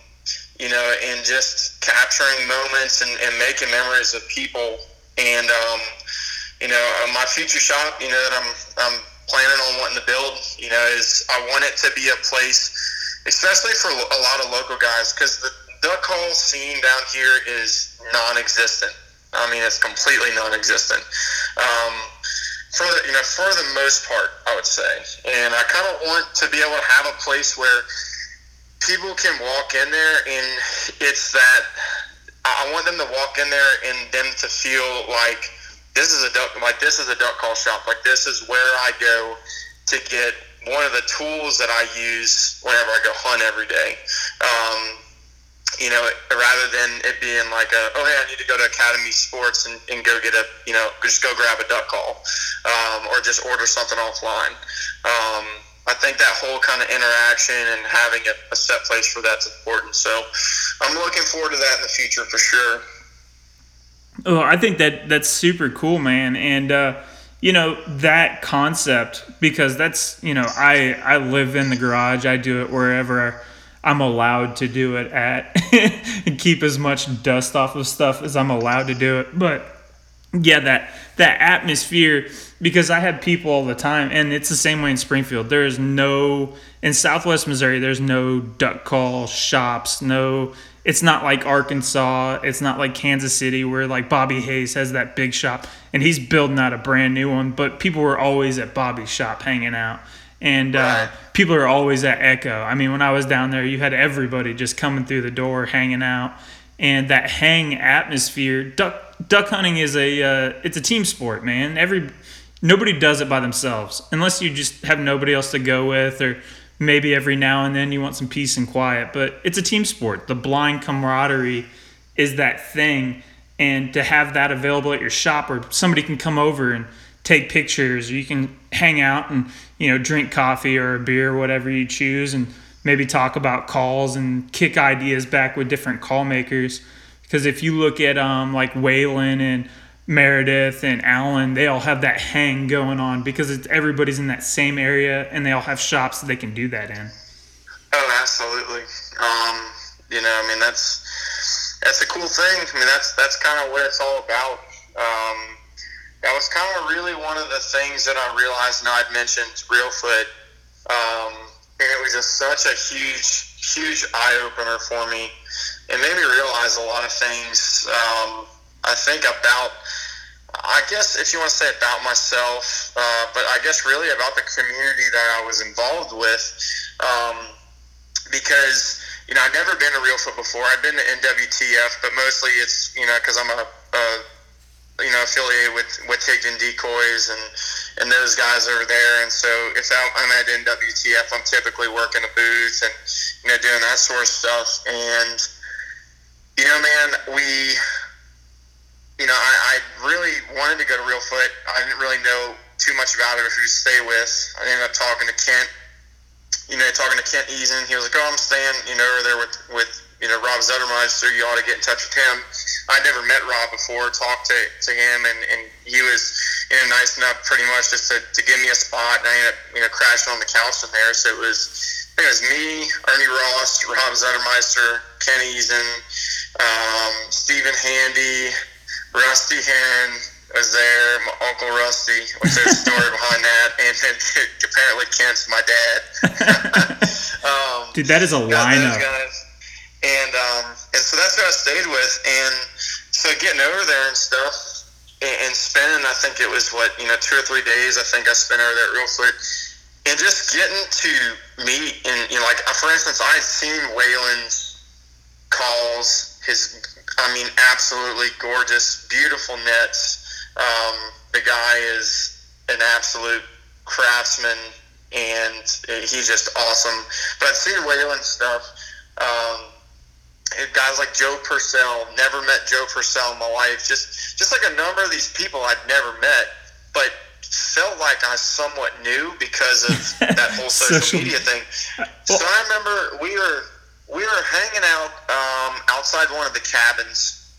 you know, and just capturing moments and, and making memories of people. And, um, you know, uh, my future shop, you know, that I'm, I'm planning on wanting to build, you know, is I want it to be a place, especially for a lot of local guys, because the duck call scene down here is non-existent. I mean, it's completely non-existent. Um, for the, you know, for the most part, I would say, and I kind of want to be able to have a place where people can walk in there and it's that I want them to walk in there and them to feel like this is a duck like this is a duck call shop. Like this is where I go to get one of the tools that I use whenever I go hunt every day. Um, you know, rather than it being like a, oh, hey, I need to go to Academy Sports and, and go get a, you know, just go grab a duck call um, or just order something offline. Um, I think that whole kind of interaction and having a, a set place for that's important. So I'm looking forward to that in the future for sure. Oh, I think that that's super cool, man. And, uh, you know that concept because that's you know I I live in the garage I do it wherever I'm allowed to do it at and keep as much dust off of stuff as I'm allowed to do it but yeah that that atmosphere because I have people all the time and it's the same way in Springfield there's no in Southwest Missouri there's no duck call shops no it's not like Arkansas. It's not like Kansas City where like Bobby Hayes has that big shop and he's building out a brand new one. But people were always at Bobby's shop hanging out. And uh, people are always at Echo. I mean, when I was down there, you had everybody just coming through the door, hanging out, and that hang atmosphere. Duck duck hunting is a uh, it's a team sport, man. Every nobody does it by themselves unless you just have nobody else to go with or maybe every now and then you want some peace and quiet, but it's a team sport. The blind camaraderie is that thing. And to have that available at your shop or somebody can come over and take pictures, or you can hang out and, you know, drink coffee or a beer, whatever you choose, and maybe talk about calls and kick ideas back with different call makers. Because if you look at um, like Waylon and Meredith and Allen, they all have that hang going on because it's everybody's in that same area and they all have shops that they can do that in. Oh, absolutely. Um, you know, I mean that's that's a cool thing. I mean that's that's kind of what it's all about. Um, that was kind of really one of the things that I realized. Now I'd mentioned Reelfoot, um, and it was just such a huge, huge eye opener for me. It made me realize a lot of things. Um, I think about I guess if you want to say about myself, uh, but I guess really about the community that I was involved with, um, because you know I've never been to Reelfoot before. I've been to NWTF, but mostly it's you know because I'm a, a you know affiliated with with Higdon Decoys and and those guys over there. And so if I'm at NWTF, I'm typically working a booth and you know doing that sort of stuff. And you know, man, we you know, I, I really wanted to go to Reelfoot. I didn't really know too much about it or who to stay with. I ended up talking to Kent, you know, talking to Kent Eason. He was like, oh, I'm staying, you know, over there with, with you know, Rob Zettermeister. You ought to get in touch with him. I'd never met Rob before, talked to, to him, and, and he was, you know, nice enough pretty much just to, to give me a spot. And I ended up, you know, crashing on the couch in there. So it was, it was me, Ernie Ross, Rob Zettermeister, Ken Eason, um, Stephen Handy, Rusty Hen was there, my Uncle Rusty, which there's a story behind that, and then apparently Kent's my dad. um, Dude, that is a lineup. And um, and so that's who I stayed with, and so getting over there and stuff, and, and spending, I think it was what you know, two or three days. I think I spent over there real quick, and just getting to meet and you know, like for instance, I had seen Waylon's calls, his I mean, absolutely gorgeous, beautiful nets. Um, the guy is an absolute craftsman, and he's just awesome. But I've seen Waylon stuff. Um, guys like Joe Purcell, never met Joe Purcell in my life. Just, just like a number of these people I'd never met, but felt like I somewhat knew because of that whole social, social media thing. So I remember we were we were hanging out um, outside one of the cabins,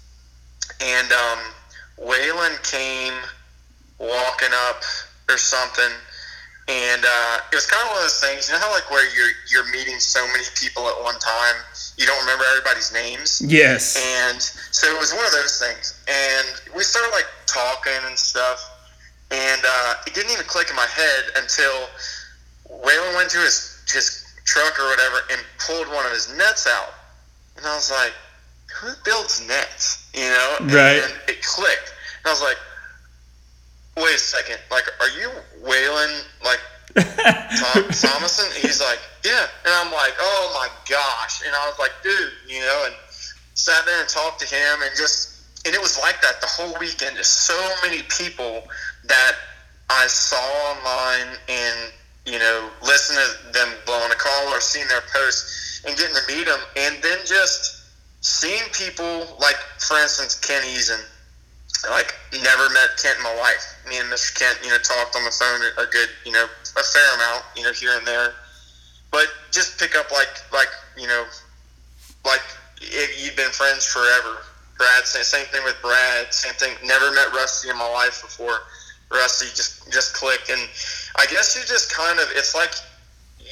and um, Waylon came walking up or something, and uh, it was kind of one of those things. You know how like where you're you're meeting so many people at one time, you don't remember everybody's names. Yes. And so it was one of those things, and we started like talking and stuff, and uh, it didn't even click in my head until Waylon went to his his truck or whatever and pulled one of his nets out. And I was like, who builds nets? You know? Right. And it clicked. And I was like, wait a second. Like, are you Waylon, like, Tom, Thomason? He's like, yeah. And I'm like, oh my gosh. And I was like, dude, you know, and sat there and talked to him and just, and it was like that the whole weekend. Just so many people that I saw online and you know listen to them blowing a call or seeing their posts and getting to meet them, and then just seeing people like, for instance, Kent Eason. Like never met Kent in my life. Me and Mr. Kent, you know, talked on the phone a good, you know, a fair amount, you know, here and there. But just pick up like, like you know, like if you've been friends forever. Brad, same thing with Brad. Same thing. Never met Rusty in my life before. Rusty just just clicked, and I guess you just kind of it's like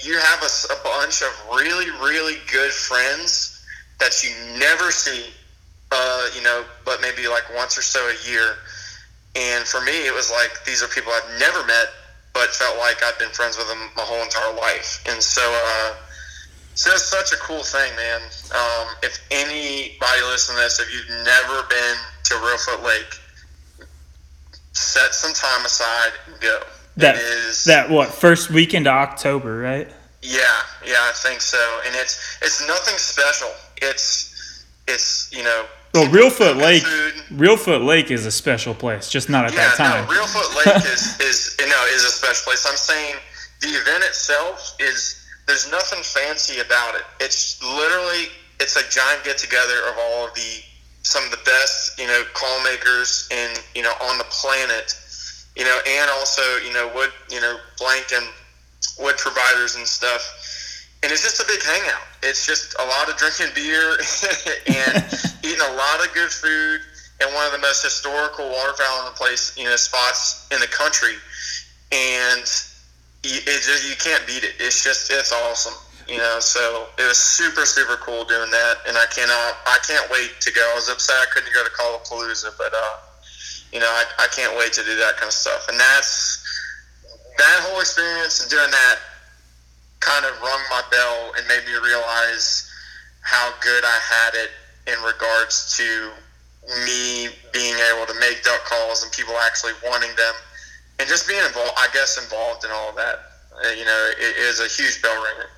you have a, a bunch of really really good friends that you never see, uh, you know, but maybe like once or so a year. And for me, it was like these are people I've never met, but felt like I've been friends with them my whole entire life. And so, uh, so it's such a cool thing, man. Um, if anybody listening to this, if you've never been to Reelfoot Lake, set some time aside and go. That is that what first weekend of October, right? Yeah, yeah, I think so. And it's it's nothing special. It's it's you know. Oh, well, Reelfoot Lake, Reelfoot Lake is a special place, just not at yeah, that time. No, Reelfoot Lake is is you know is a special place. I'm saying the event itself is there's nothing fancy about it. It's literally it's a giant get together of all of the some of the best, you know, call makers in, you know, on the planet, you know, and also, you know, wood, you know, blank and wood providers and stuff. And it's just a big hangout. It's just a lot of drinking beer and eating a lot of good food and one of the most historical waterfowl in the place, you know, spots in the country. And it just, you can't beat it. It's just, it's awesome you know. So it was super super cool doing that, and I cannot I can't wait to go. I was upset I couldn't go to Palooza, but uh, you know I, I can't wait to do that kind of stuff, and that's that whole experience and doing that kind of rung my bell and made me realize how good I had it in regards to me being able to make duck calls and people actually wanting them and just being involved I guess involved in all of that uh, you know it is a huge bell ringer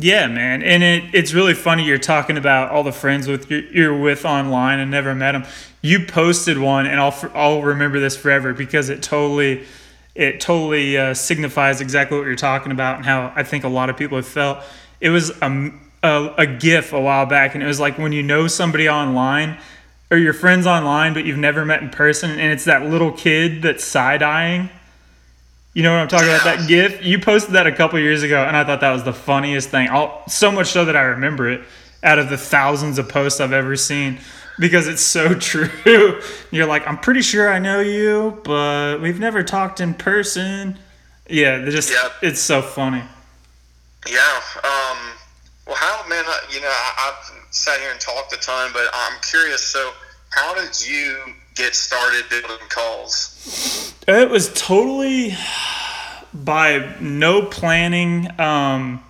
yeah, man, and it, it's really funny. You're talking about all the friends with you're, you're with online and never met them. You posted one, and I'll I'll remember this forever because it totally it totally uh, signifies exactly what you're talking about and how I think a lot of people have felt. It was a, a a GIF a while back, and it was like when you know somebody online or your friends online, but you've never met in person, and it's that little kid that's side eyeing you know what I'm talking about? That GIF. You posted that a couple years ago, and I thought that was the funniest thing. I'll, so much so that I remember it out of the thousands of posts I've ever seen because it's so true. You're like, I'm pretty sure I know you, but we've never talked in person. Yeah, just yep. it's so funny. Yeah. Um, well, how man? You know, I, I've sat here and talked a ton, but I'm curious. So, how did you get started building calls? It was totally by no planning. Um,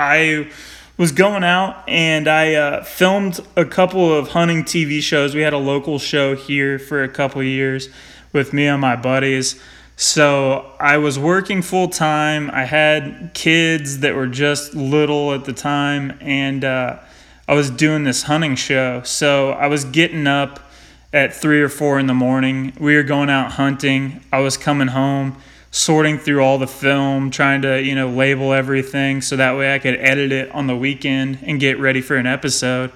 I was going out and I uh, filmed a couple of hunting TV shows. We had a local show here for a couple years with me and my buddies. So I was working full time. I had kids that were just little at the time, and uh, I was doing this hunting show. So I was getting up at three or four in the morning. We were going out hunting. I was coming home, sorting through all the film, trying to, you know, label everything so that way I could edit it on the weekend and get ready for an episode.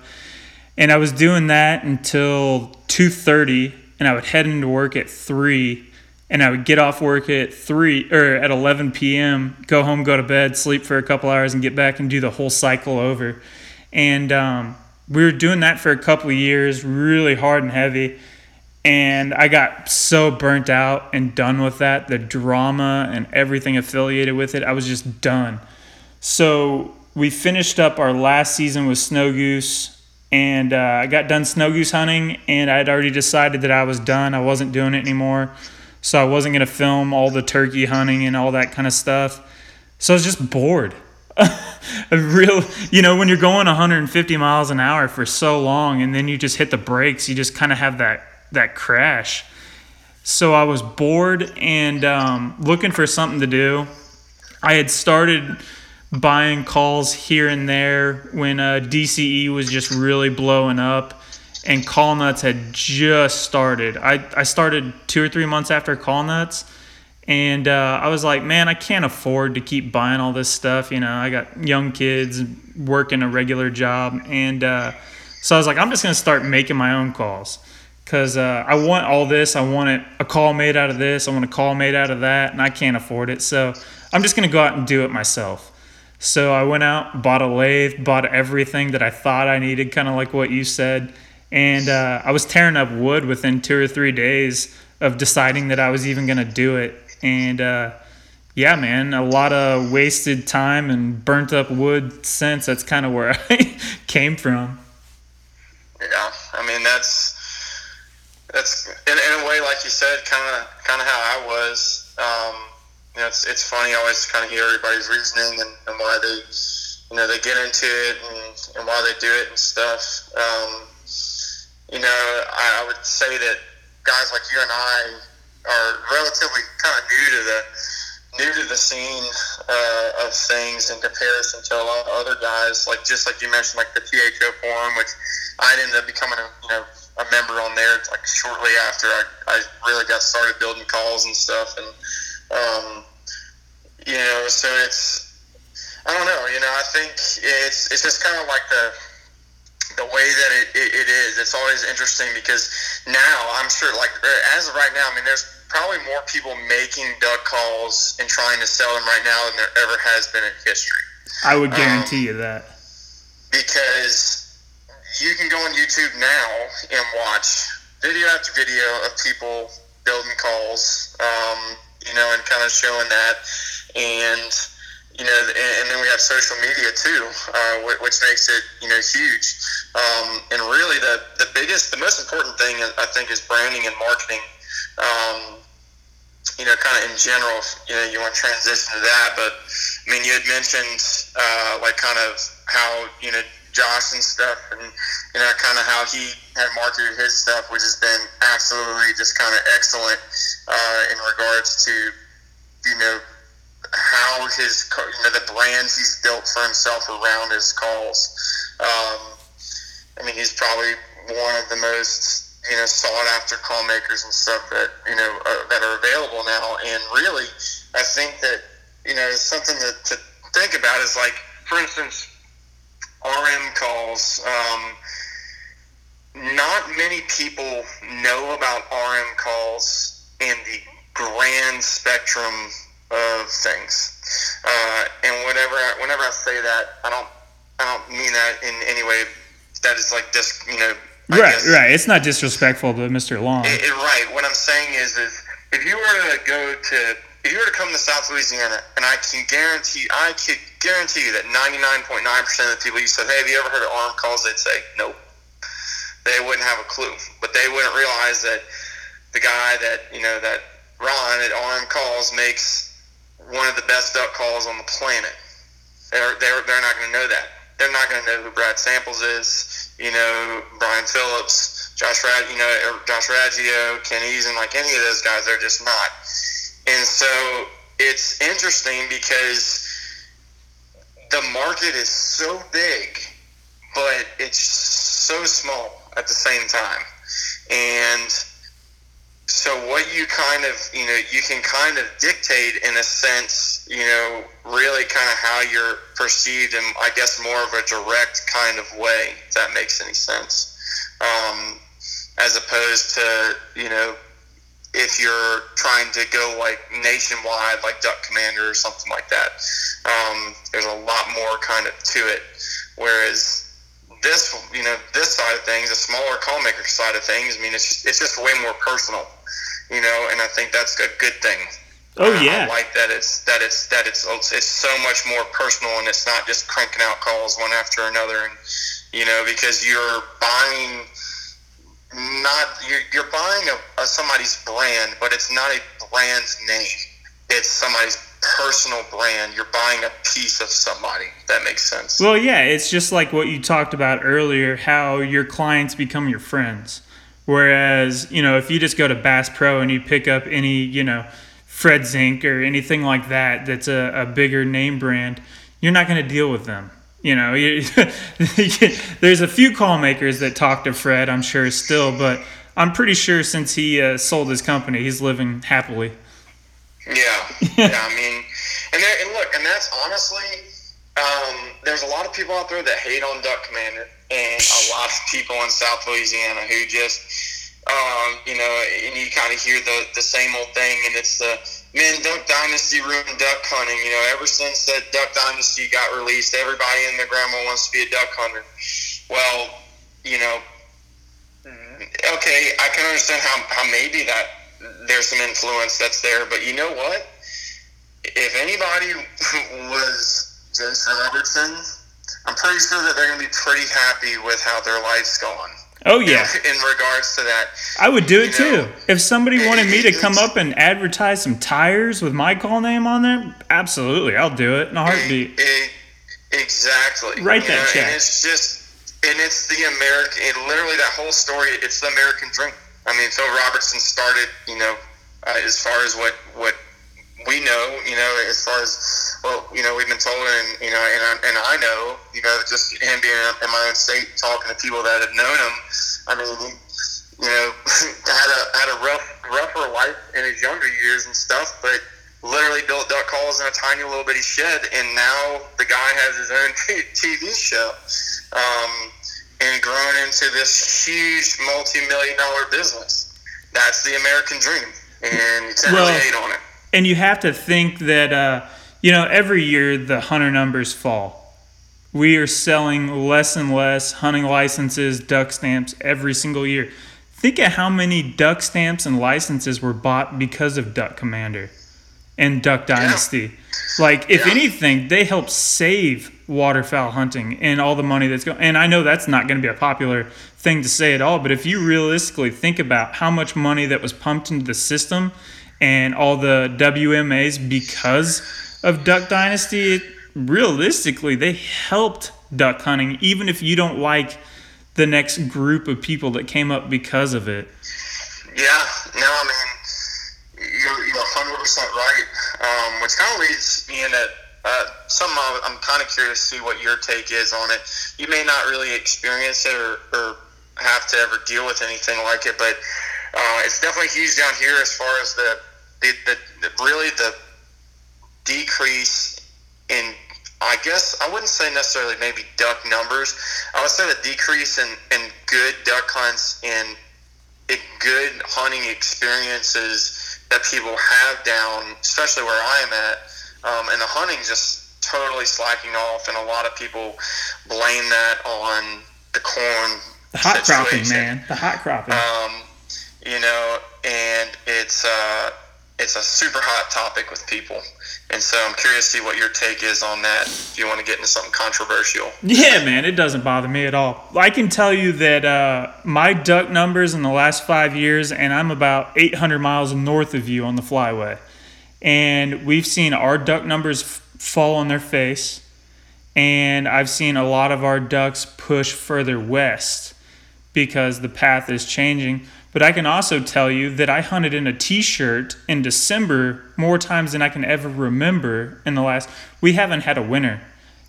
And I was doing that until 2:30 and I would head into work at 3 and I would get off work at 3 or at 11 p.m., go home, go to bed, sleep for a couple hours and get back and do the whole cycle over. And um, we were doing that for a couple years, really hard and heavy. And I got so burnt out and done with that, the drama and everything affiliated with it. I was just done. So we finished up our last season with snow goose, and uh, I got done snow goose hunting, and I had already decided that I was done. I wasn't doing it anymore. So I wasn't going to film all the turkey hunting and all that kind of stuff. So I was just bored. real, you know, when you're going 150 miles an hour for so long and then you just hit the brakes, you just kind of have that that crash. So I was bored and um, looking for something to do. I had started buying calls here and there when uh, DCE was just really blowing up, and Call Nuts had just started. I, I started two or three months after Call Nuts, and uh, I was like, man, I can't afford to keep buying all this stuff. You know, I got young kids, working a regular job, and uh, so I was like, I'm just gonna start making my own calls because uh, I want all this. I want it, a call made out of this. I want a call made out of that, and I can't afford it. So I'm just gonna go out and do it myself. So I went out, bought a lathe, bought everything that I thought I needed, kind of like what you said, and uh, I was tearing up wood within two or three days of deciding that I was even gonna do it. And uh, yeah, man, a lot of wasted time and burnt up wood since. That's kind of where I came from. Yeah, I mean that's that's in, in a way, like you said, kind of kind of how I was. Um, you know, it's it's funny. I always kind of hear everybody's reasoning and, and why they you know they get into it and, and why they do it and stuff. Um, you know, I, I would say that guys like you and I are relatively kind of new to the new to the scene uh, of things in comparison to a lot of other guys. Like just like you mentioned, like the THO forum, which I ended up becoming a you know a member on there like shortly after I, I really got started building calls and stuff and um, you know so it's I don't know you know I think it's it's just kind of like the the way that it, it, it is it's always interesting because now I'm sure like as of right now I mean there's probably more people making duck calls and trying to sell them right now than there ever has been in history. I would guarantee um, you that. Because you can go on YouTube now and watch video after video of people building calls, um, you know, and kind of showing that. And, you know, and then we have social media too, uh, which makes it, you know, huge. Um, and really the, the biggest, the most important thing I think is branding and marketing. Um, you know, kind of in general, you know, you want to transition to that. But I mean, you had mentioned uh, like kind of how you know Josh and stuff, and you know, kind of how he had marketed his stuff, which has been absolutely just kind of excellent uh, in regards to you know how his you know the brands he's built for himself around his calls. Um, I mean, he's probably one of the most you know sought after call makers and stuff that you know uh, that are available now. And really, I think that you know something to, to think about is like, for instance, RM calls. Um, not many people know about RM calls and the grand spectrum of things. Uh, and whenever I, whenever I say that, I don't I don't mean that in any way that is like just you know right, right. It's not disrespectful to Mr. Long. It, it, right. What I'm saying is, is if you were to go to, if you were to come to South Louisiana, and I can guarantee, I could guarantee you that 99.9% of the people you said, hey, have you ever heard of RM calls? They'd say, nope. They wouldn't have a clue, but they wouldn't realize that the guy that you know that Ron at RM Calls makes one of the best duck calls on the planet. They're they're, they're not going to know that. They're not going to know who Brad Samples is you know, Brian Phillips, Josh Rad, you know, Josh Raggio, Ken Eason, like any of those guys, they're just not. And so it's interesting because the market is so big, but it's so small at the same time. And so what you kind of you know you can kind of dictate in a sense you know really kind of how you're perceived in i guess more of a direct kind of way if that makes any sense um, as opposed to you know if you're trying to go like nationwide like duck commander or something like that um, there's a lot more kind of to it whereas this you know this side of things the smaller call maker side of things i mean it's just, it's just way more personal you know, and I think that's a good thing. Oh yeah, I like that it's that it's that it's it's so much more personal, and it's not just cranking out calls one after another, and you know, because you're buying not you're, you're buying a, a somebody's brand, but it's not a brand's name. It's somebody's personal brand. You're buying a piece of somebody. That makes sense. Well, yeah, it's just like what you talked about earlier, how your clients become your friends. Whereas, you know, if you just go to Bass Pro and you pick up any, you know, Fred Zink or anything like that, that's a, a bigger name brand, you're not going to deal with them. You know, there's a few call makers that talk to Fred, I'm sure, still, but I'm pretty sure since he uh, sold his company, he's living happily. Yeah, yeah. I mean, and, there, and look, and that's honestly, um, there's a lot of people out there that hate on Duck Commander, and a lot of people in South Louisiana who just, um, you know, and you kind of hear the the same old thing, and it's the man, Duck Dynasty ruined duck hunting. You know, ever since that Duck Dynasty got released, everybody and their grandma wants to be a duck hunter. Well, you know, mm-hmm. okay, I can understand how, how maybe that there's some influence that's there, but you know what? If anybody was Jason Robertson, I'm pretty sure that they're going to be pretty happy with how their life's gone. Oh yeah. In, regards to that, I would do it know, too. If somebody wanted me to come up and advertise some tires with my call name on them, absolutely, I'll do it in a heartbeat. It, it, exactly. Write that know, check. And it's just, and it's the American. And literally, that whole story. It's the American dream. I mean, Phil Robertson started. You know, uh, as far as what what we know, you know, as far as well, you know, we've been told, and you know, and I, and I know, you know, just him being in my own state, talking to people that have known him. I mean, you know, had a had a rough rougher life in his younger years and stuff, but literally built duck calls in a tiny little bitty shed, and now the guy has his own TV show, um, and grown into this huge multi-million dollar business. That's the American dream, and you can't well, really hate on it and you have to think that uh, you know every year the hunter numbers fall. We are selling less and less hunting licenses, duck stamps every single year. Think of how many duck stamps and licenses were bought because of Duck Commander and Duck Dynasty. Yeah. Like, if yeah. anything, they help save waterfowl hunting and all the money that's going. And I know that's not going to be a popular thing to say at all, but if you realistically think about how much money that was pumped into the system and all the WMAs because of Duck Dynasty, realistically, they helped duck hunting, even if you don't like the next group of people that came up because of it. Yeah, no, I mean, you're, you're 100% right, um, which kind of leads me into uh, some I'm kind of curious to see what your take is on it. You may not really experience it or, or have to ever deal with anything like it, but uh, it's definitely huge down here as far as the the, the, the really the decrease in I guess I wouldn't say necessarily maybe duck numbers. I would say the decrease in, in good duck hunts and good hunting experiences that people have down, especially where I am at, um, and the hunting just totally slacking off, and a lot of people blame that on the corn. The hot situation. cropping, man. The hot cropping. Um, you know, and it's uh, it's a super hot topic with people. And so I'm curious to see what your take is on that. If you want to get into something controversial. Yeah, man, it doesn't bother me at all. I can tell you that uh, my duck numbers in the last five years, and I'm about 800 miles north of you on the flyway. And we've seen our duck numbers f- fall on their face. And I've seen a lot of our ducks push further west because the path is changing. But I can also tell you that I hunted in a t-shirt in December more times than I can ever remember in the last. We haven't had a winter.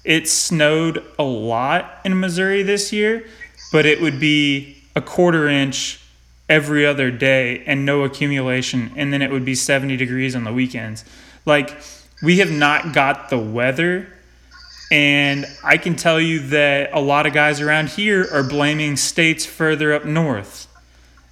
It snowed a lot in Missouri this year, but it would be a quarter inch every other day and no accumulation, and then it would be 70 degrees on the weekends. Like we have not got the weather and I can tell you that a lot of guys around here are blaming states further up north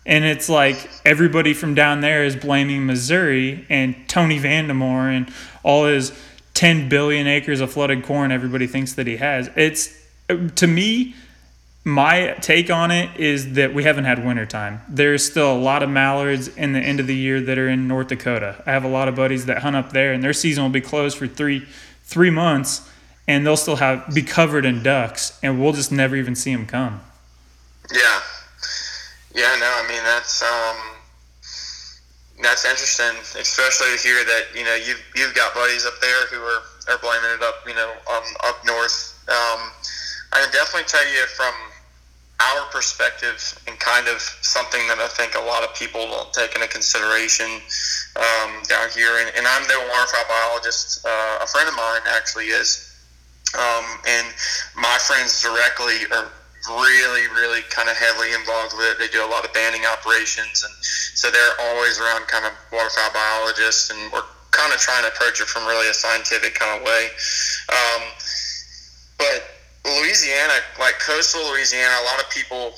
and it's like everybody from down there is blaming Missouri and Tony Vandemore and all his 10 billion acres of flooded corn everybody thinks that he has. It's to me my take on it is that we haven't had winter time. There's still a lot of mallards in the end of the year that are in North Dakota. I have a lot of buddies that hunt up there and their season will be closed for 3 3 months and they'll still have be covered in ducks and we'll just never even see them come. Yeah, yeah, no, I mean that's um, that's interesting, especially to hear that you know you've you've got buddies up there who are are blaming it up, you know, um, up north. Um, I can definitely tell you from our perspective and kind of something that I think a lot of people don't take into consideration um, down here. And, and I'm no waterfowl biologist. Uh, a friend of mine actually is. Um, and my friends directly are really, really kind of heavily involved with it. They do a lot of banding operations, and so they're always around kind of waterfowl biologists, and we're kind of trying to approach it from really a scientific kind of way. Um, but Louisiana, like coastal Louisiana, a lot of people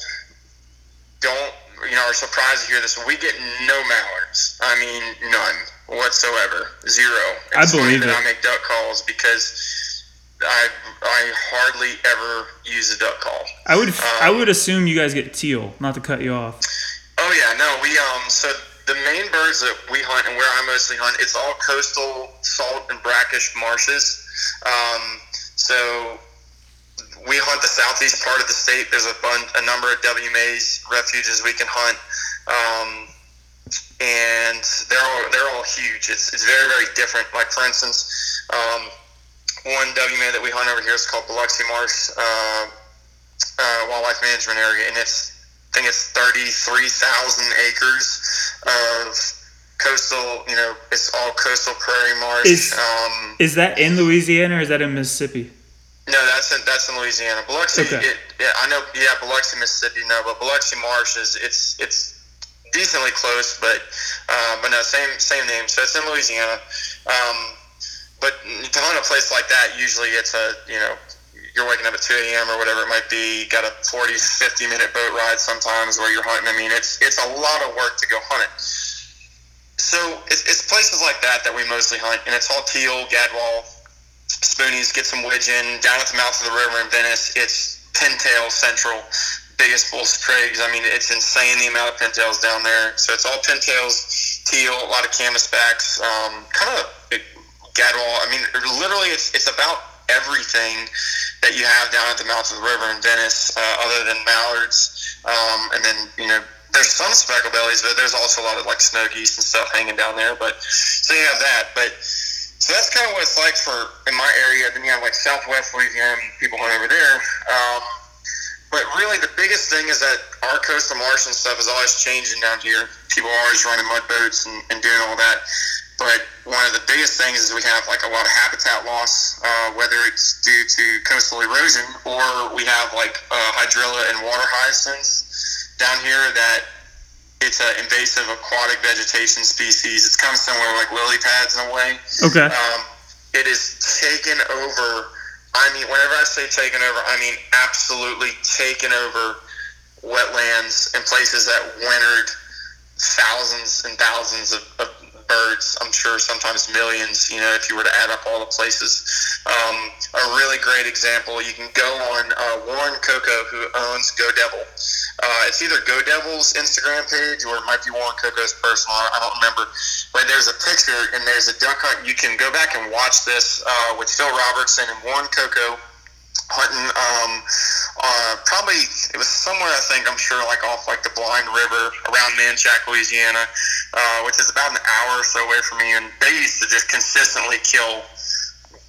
don't, you know, are surprised to hear this. We get no mallards. I mean, none whatsoever. Zero. I believe that it. I make duck calls because I I hardly ever use a duck call. I would I would assume you guys get teal. Not to cut you off. Oh yeah, no, we um so the main birds that we hunt and where I mostly hunt, it's all coastal salt and brackish marshes. Um, so we hunt the southeast part of the state. There's a bun- a number of WMA's refuges we can hunt. Um, and they're all they're all huge. It's, it's very very different. Like for instance, um, one WMA that we hunt over here is called Biloxi Marsh uh, uh, Wildlife Management Area, and it's I think it's thirty three thousand acres of coastal. You know, it's all coastal prairie marsh. Is- um, Is that in Louisiana or is that in Mississippi? no, that's in that's in Louisiana. Biloxi, Okay. it, yeah, I know. Yeah, Biloxi, Mississippi. No, but Biloxi Marsh is it's it's decently close, but uh, but no, same same name. So it's in Louisiana. Um, but to hunt a place like that, usually it's a you know you're waking up at 2 a.m. or whatever it might be. Got a 40, 50 minute boat ride sometimes where you're hunting. I mean, it's it's a lot of work to go hunt it. So it's, it's places like that that we mostly hunt, and it's all teal, gadwall, spoonies, get some widgeon. Down at the mouth of the river in Venice, it's pintail central, biggest bull sprigs. I mean, it's insane the amount of pintails down there. So it's all pintails, teal, a lot of canvasbacks, um, kind of gadwall. I mean, literally, it's it's about everything that you have down at the mouth of the river in Venice, uh, other than mallards, um, and then you know. There's some speckled bellies, but there's also a lot of like snow geese and stuff hanging down there. But so you have that. But so that's kind of what it's like for in my area. Then you have like Southwest Louisiana, people hunt over there. Um, but really, the biggest thing is that our coastal marsh and stuff is always changing down here. People are always running mud boats and, and doing all that. But one of the biggest things is we have like a lot of habitat loss, uh, whether it's due to coastal erosion or we have like uh, hydrilla and water hyacinths down here that it's an invasive aquatic vegetation species. It's kind of similar like lily pads in a way. Okay. Um, it is taken over. I mean, whenever I say taken over, I mean absolutely taken over wetlands and places that wintered thousands and thousands of, of birds. I'm sure sometimes millions. You know, if you were to add up all the places. Um, a really great example. You can go on uh, Warren Coco, who owns Go Devil. Uh, it's either Go Devil's Instagram page or it might be Warren Coco's personal. I don't remember. But there's a picture and there's a duck hunt. You can go back and watch this uh, with Phil Robertson and Warren Coco hunting. Um, uh, probably it was somewhere I think I'm sure like off like the Blind River around Manchac, Louisiana, uh, which is about an hour or so away from me. And they used to just consistently kill.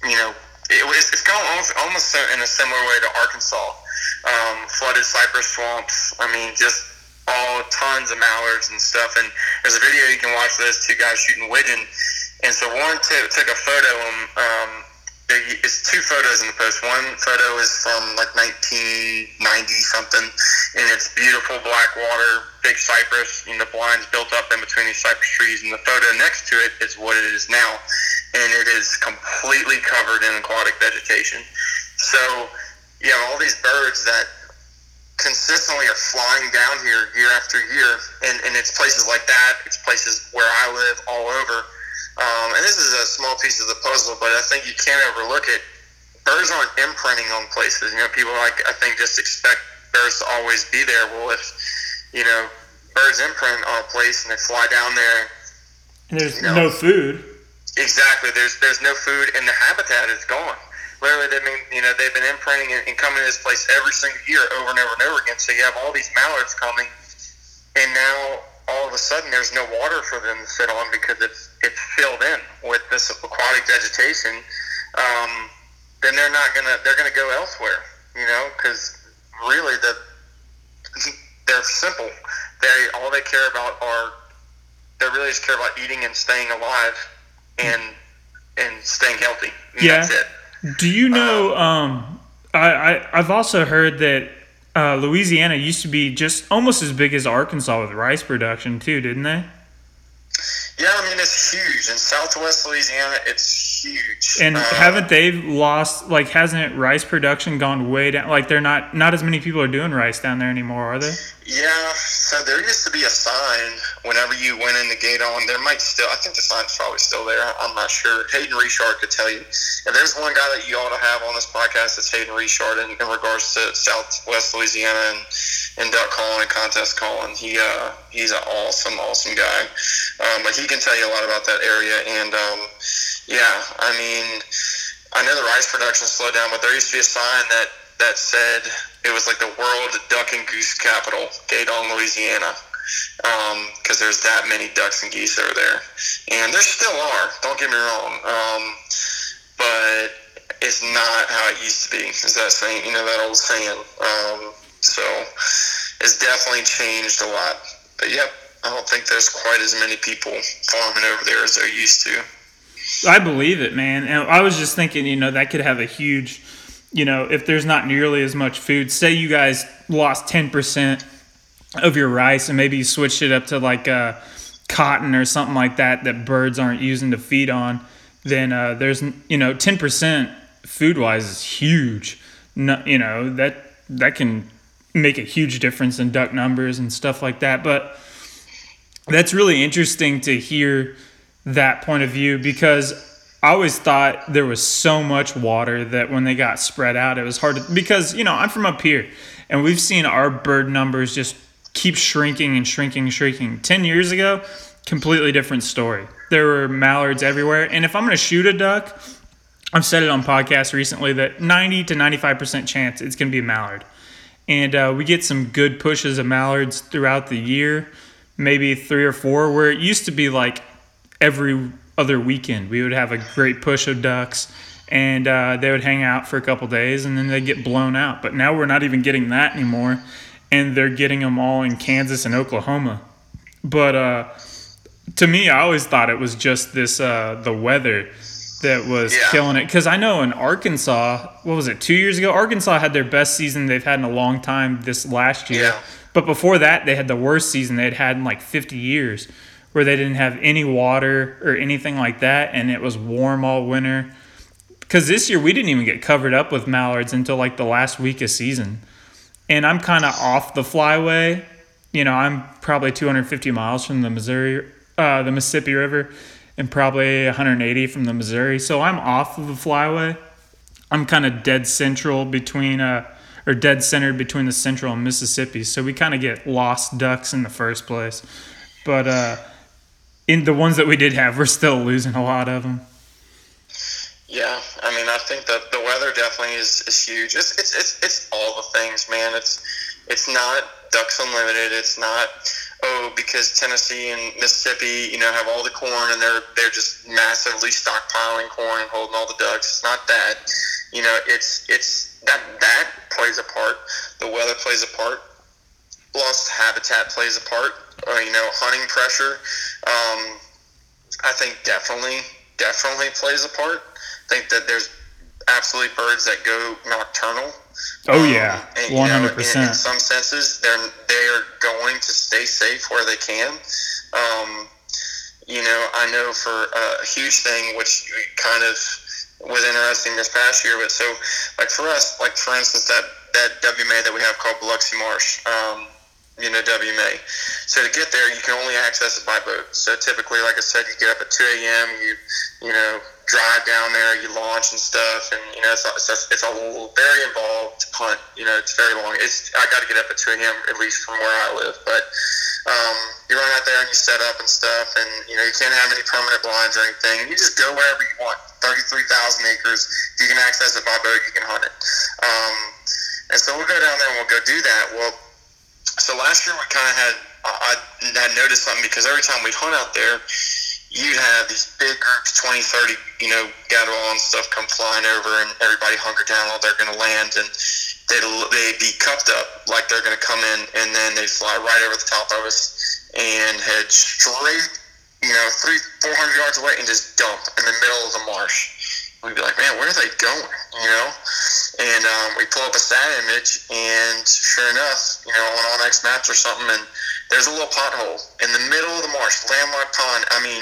You know, it was it's gone almost, almost in a similar way to Arkansas. Um, flooded cypress swamps. I mean, just all tons of mallards and stuff. And there's a video you can watch. of Those two guys shooting widgeon. And so Warren t- took a photo. Um, um, it's two photos in the post. One photo is from like 1990 something, and it's beautiful black water, big cypress, and the blinds built up in between these cypress trees. And the photo next to it is what it is now, and it is completely covered in aquatic vegetation. So you have all these birds that consistently are flying down here year after year, and, and it's places like that. It's places where I live all over. Um, and this is a small piece of the puzzle, but I think you can't overlook it. Birds aren't imprinting on places. You know, people like I think just expect birds to always be there. Well, if you know birds imprint on a place and they fly down there, And there's No. no food. exactly. There's there's no food and the habitat is gone. Literally, they mean you know they've been imprinting and, and coming to this place every single year over and over and over again. So you have all these mallards coming, and now all of a sudden there's no water for them to sit on because it's it's filled in with this aquatic vegetation. Um, then they're not gonna they're gonna go elsewhere, you know, because really the they're simple. They all they care about are they really just care about eating and staying alive and and staying healthy. And Yeah. That's it. Do you know? Um, I, I I've also heard that uh, Louisiana used to be just almost as big as Arkansas with rice production too, didn't they? Yeah, I mean it's huge in Southwest Louisiana. It's huge. And Uh, haven't they lost? Like, hasn't rice production gone way down? Like, they're not not as many people are doing rice down there anymore, are they? Yeah, so there used to be a sign whenever you went in the gate on. There might still, I think the sign's probably still there. I'm not sure. Hayden Richard could tell you. And there's one guy that you ought to have on this podcast. It's Hayden Richard in, in regards to Southwest Louisiana and, and duck calling and contest calling. He uh, he's an awesome, awesome guy. Um, but he can tell you a lot about that area. And um, yeah, I mean, I know the rice production slowed down, but there used to be a sign that that said it was like the world duck and goose capital, Gueydan, Louisiana, because there's that many ducks and geese over there, and there still are. Don't get me wrong, um, but it's not how it used to be. Is that saying? You know that old saying. Um, so it's definitely changed a lot. But yep, I don't think there's quite as many people farming over there as there used to. I believe it, man. And I was just thinking, you know, that could have a huge, you know, if there's not nearly as much food. Say you guys lost ten percent of your rice, and maybe you switched it up to like uh, cotton or something like that that birds aren't using to feed on. Then uh, there's, you know, ten percent food wise is huge. No, you know that that can make a huge difference in duck numbers and stuff like that. But that's really interesting to hear that point of view because I always thought there was so much water that when they got spread out, it was hard to. Because, you know, I'm from up here and we've seen our bird numbers just keep shrinking and shrinking and shrinking. 10 years ago, completely different story. There were mallards everywhere. And if I'm going to shoot a duck, I've said it on podcasts recently that 90 to 95% chance it's going to be a mallard. And uh, we get some good pushes of mallards throughout the year, maybe three or four, where it used to be like every other weekend we would have a great push of ducks and uh, they would hang out for a couple days and then they'd get blown out. But now we're not even getting that anymore. And they're getting them all in Kansas and Oklahoma. But uh, to me, I always thought it was just this uh, the weather that was Yeah. killing it. Because I know in Arkansas, what was it, two years ago? Arkansas had their best season they've had in a long time this last year. Yeah. But before that, they had the worst season they'd had in like 50 years, where they didn't have any water or anything like that, and it was warm all winter. Because this year we didn't even get covered up with mallards until like the last week of season, and I'm kind of off the flyway. You know, I'm probably 250 miles from the Missouri, uh, the Mississippi River, and probably 180 from the Missouri. So I'm off of the flyway. I'm kind of dead central between uh or dead centered between the central and Mississippi. So we kind of get lost ducks in the first place. But uh in the ones that we did have, we're still losing a lot of them. Yeah, I mean, I think that the weather definitely is, is huge. It's, it's it's it's all the things, man. It's it's not Ducks Unlimited. It's not oh because Tennessee and Mississippi, you know, have all the corn and they're they're just massively stockpiling corn and holding all the ducks. It's not that. You know, it's it's that that plays a part. The weather plays a part. Lost habitat plays a part. Uh, you know, hunting pressure. Um, I think definitely definitely plays a part. I think that there's absolutely birds that go nocturnal. Oh Um, yeah, one hundred in, in percent. some senses, they're they're going to stay safe where they can. Um, you know, I know for a huge thing, which kind of was interesting this past year. But so, like for us, like for instance, that that WMA that we have called Biloxi Marsh. Um, you know, WMA. So to get there, you can only access it by boat. So typically, like I said, you get up at 2 a.m. You, you know, drive down there, you launch and stuff, and you know, it's it's it's a very involved hunt. You know, it's very long. It's I got to get up at 2 a.m. at least from where I live, but um, you run out there and you set up and stuff, and you know, you can't have any permanent blinds or anything. You just go wherever you want. 33,000 acres. If you can access it by boat, you can hunt it. Um, and so we'll go down there and we'll go do that. Well, so last year we kind of had I had noticed something because every time we'd hunt out there, you'd have these big groups, 20, 30, you know, Gadwall and stuff come flying over, and everybody hunker down while they're going to land, and they'd they'd be cupped up like they're going to come in, and then they fly right over the top of us and head straight, you know, three, four hundred yards away, and just dump in the middle of the marsh. we'd be like, man, where are they going? You know? And um, we pull up a sat image, and sure enough, you know, on onX Maps or something, and there's a little pothole in the middle of the marsh, landlocked pond. I mean,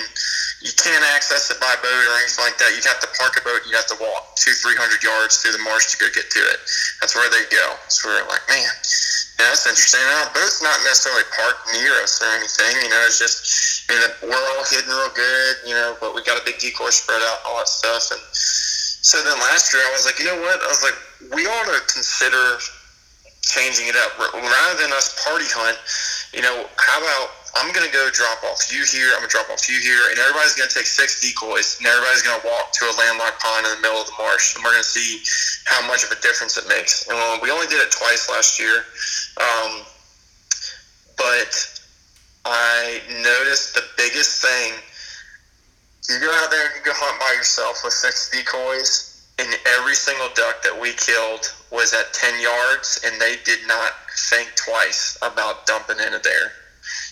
you can't access it by boat or anything like that. You'd have to park a boat. You'd have to walk two, three hundred yards through the marsh to go get to it. That's where they go. So we're like, man, yeah, that's interesting. Our boat's not necessarily parked near us or anything. You know, it's just, I mean, we're all hidden real good, you know, but we got a big decoy spread out, all that stuff. And so then last year I was like, you know what? I was like, we ought to consider changing it up rather than us party hunt. You know, how about I'm gonna go drop off you here. I'm gonna drop off you here, and everybody's gonna take six decoys, and everybody's gonna walk to a landlocked pond in the middle of the marsh, and we're gonna see how much of a difference it makes. And we only did it twice last year, um, but I noticed the biggest thing. You go out there and you go hunt by yourself with six decoys and every single duck that we killed was at 10 yards and they did not think twice about dumping into there.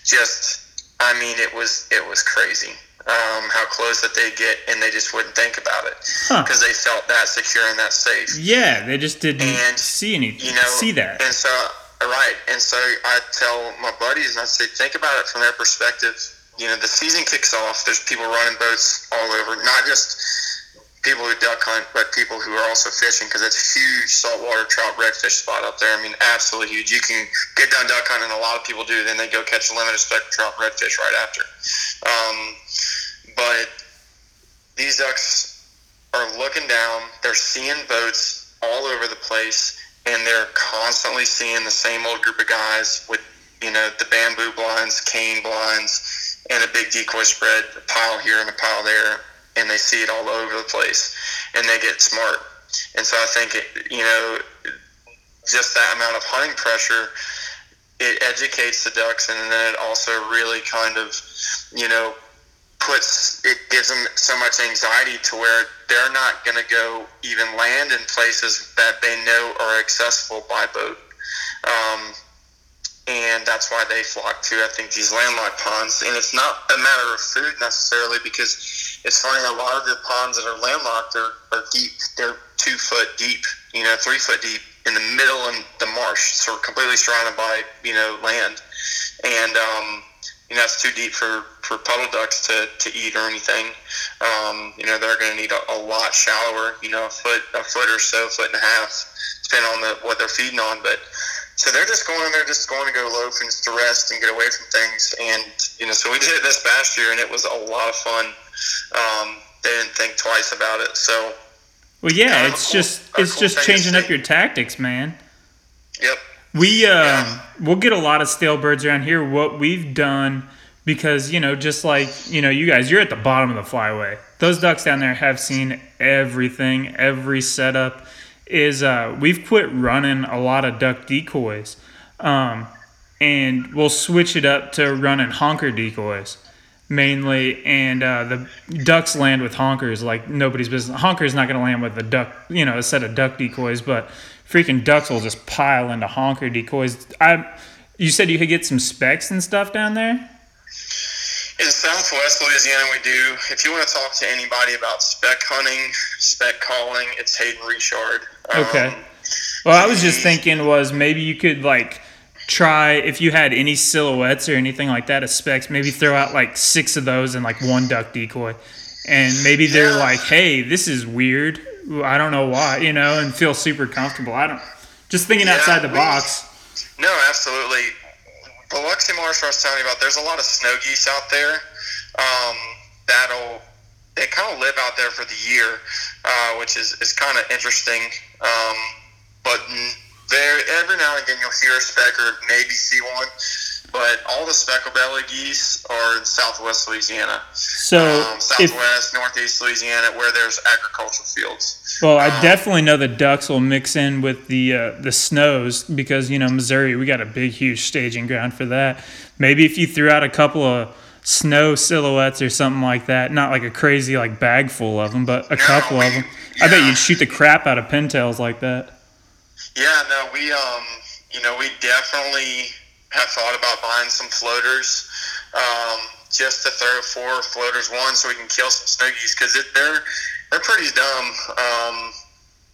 Just i mean it was it was crazy um, how close that they get and they just wouldn't think about it. Because huh. they felt that secure and that safe. Yeah they just didn't and, see anything you know see that. and so right and so i tell my buddies and i say think about it from their perspective you know the season kicks off there's people running boats all over not just people who duck hunt, but people who are also fishing because it's a huge saltwater trout redfish spot up there. I mean, absolutely huge. You can get done duck hunting, a lot of people do. Then they go catch a limited spectrum trout redfish right after. Um, but these ducks are looking down. They're seeing boats all over the place, and they're constantly seeing the same old group of guys with you know the bamboo blinds, cane blinds, and a big decoy spread, a pile here and a pile there and they see it all over the place and they get smart. And so I think, it, you know, just that amount of hunting pressure, it educates the ducks and then it also really kind of, you know, puts, it gives them so much anxiety to where they're not going to go even land in places that they know are accessible by boat. Um, and that's why they flock to I think these landlocked ponds. And it's not a matter of food necessarily because it's funny a lot of the ponds that are landlocked are, are deep. They're two foot deep, you know, three foot deep in the middle of the marsh, so we're completely surrounded by you know land, and um, you know it's too deep for for puddle ducks to, to eat or anything. Um, you know they're going to need a, a lot shallower, you know, a foot a foot or so, foot and a half, depending on the what they're feeding on, but so they're just going there, just going to go loaf and to rest and get away from things. And you know, so we did it this past year, and it was a lot of fun. Um, they didn't think twice about it. So, well, yeah, it's cool, just it's cool just changing up your tactics, man. Yep. We um, yeah. we'll get a lot of stale birds around here. What we've done because you know just like you know you guys you're at the bottom of the flyway those ducks down there have seen everything every setup is uh, we've quit running a lot of duck decoys, um, and we'll switch it up to running honker decoys mainly. And uh, the ducks land with honkers like nobody's business. Honker's not going to land with a duck, you know, a set of duck decoys, but freaking ducks will just pile into honker decoys. I, you said you could get some specs and stuff down there. In Southwest Louisiana, we do. If you want to talk to anybody about spec hunting, spec calling, it's Hayden Richard. Okay. Um, well, I was just thinking was maybe you could like try if you had any silhouettes or anything like that as specs, maybe throw out like six of those and like one duck decoy, and maybe they're yeah. like, hey, this is weird. I don't know why, you know, and feel super comfortable. I don't. Just thinking yeah, outside the we, box. No, absolutely. Biloxi Marsh, I was telling you about, there's a lot of snow geese out there um, that'll they kind of live out there for the year, uh, which is, is kind of interesting. Um, but there, every now and again, you'll hear a speck or maybe see one. But all the speckle belly geese are in southwest Louisiana. So um, southwest, if, northeast Louisiana, where there's agricultural fields. Well, I um, definitely know the ducks will mix in with the uh, the snows because you know Missouri, we got a big, huge staging ground for that. Maybe if you threw out a couple of snow silhouettes or something like that, not like a crazy like bag full of them, but a no, couple we, of them. Yeah. I bet you'd shoot the crap out of pintails like that. Yeah, no, we um, you know, we definitely have thought about buying some floaters. Um, just to throw four floaters one so we can kill some snow geese because they're they're pretty dumb. Um,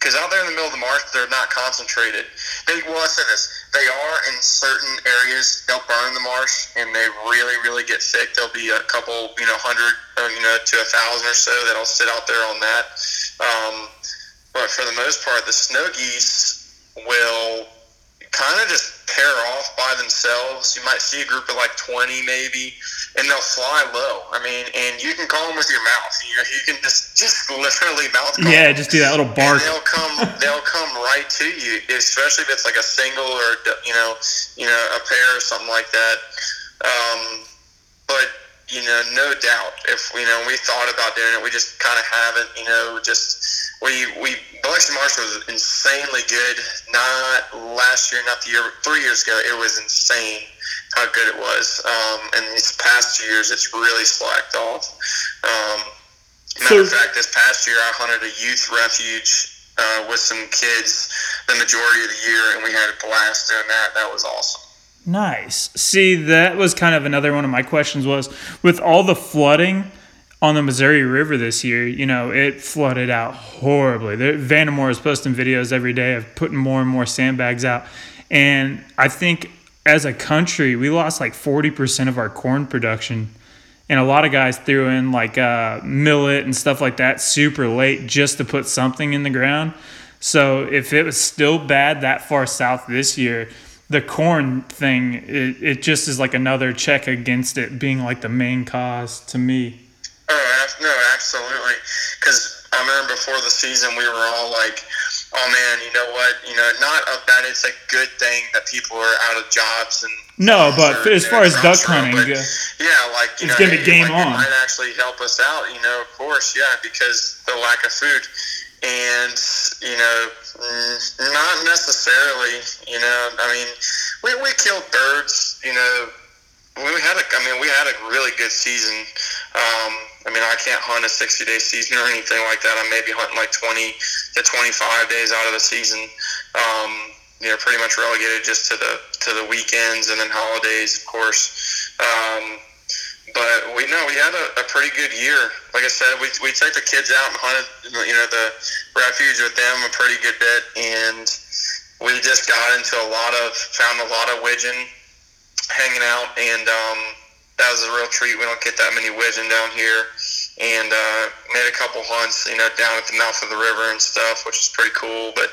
because out there in the middle of the marsh, they're not concentrated. They, well, I said this: they are in certain areas. They'll burn the marsh, and they really, really get sick. There'll be a couple, you know, hundred, or, you know, to a thousand or so that'll sit out there on that. Um, but for the most part, the snow geese will kind of just pair off by themselves. You might see a group of like 20 maybe, and they'll fly low. I mean, and you can call them with your mouth. You, know, you can just just literally mouth call. Yeah, just do that little bark. And they'll come they'll come right to you, especially if it's like a single or you know you know a pair or something like that. Um, but you know, no doubt, if you know we thought about doing it, we just kind of haven't. You know, just we we Biloxi Marsh was insanely good. Not last year, not the year, three years ago. It was insane how good it was. Um, and these past two years, it's really slacked off. Um, matter so, of fact, this past year, I hunted a youth refuge uh, with some kids the majority of the year, and we had a blast doing that. That was awesome. Nice. See, that was kind of another one of my questions was with all the flooding on the Missouri River this year, you know, it flooded out horribly. The, Vandermoor is posting videos every day of putting more and more sandbags out. And I think as a country, we lost like 40% of our corn production. And a lot of guys threw in like uh, millet and stuff like that super late just to put something in the ground. So if it was still bad that far south this year, the corn thing, it, it just is like another check against it being like the main cause to me. Oh, no, absolutely. Because I remember before the season, we were all like, "Oh man, you know what? You know, not that it's a good thing that people are out of jobs and." No, but as far as duck hunting, but, yeah, like you it's know, gonna be game like, on. It might actually help us out, you know. Of course, yeah, because the lack of food, and you know, mm, not necessarily, you know. I mean, we we killed birds, you know we had a, I mean, we had a really good season. Um, I mean, I can't hunt a 60 day season or anything like that. I may be hunting like 20 to 25 days out of the season. Um, you know, pretty much relegated just to the to the weekends and then holidays, of course. Um, but we know we had a, a pretty good year. Like I said, we we take the kids out and hunted, you know, the refuge with them a pretty good bit, and we just got into a lot of found a lot of widgeon hanging out, and um, that was a real treat. We don't get that many widgeon down here, and uh, made a couple hunts, you know, down at the mouth of the river and stuff, which is pretty cool. But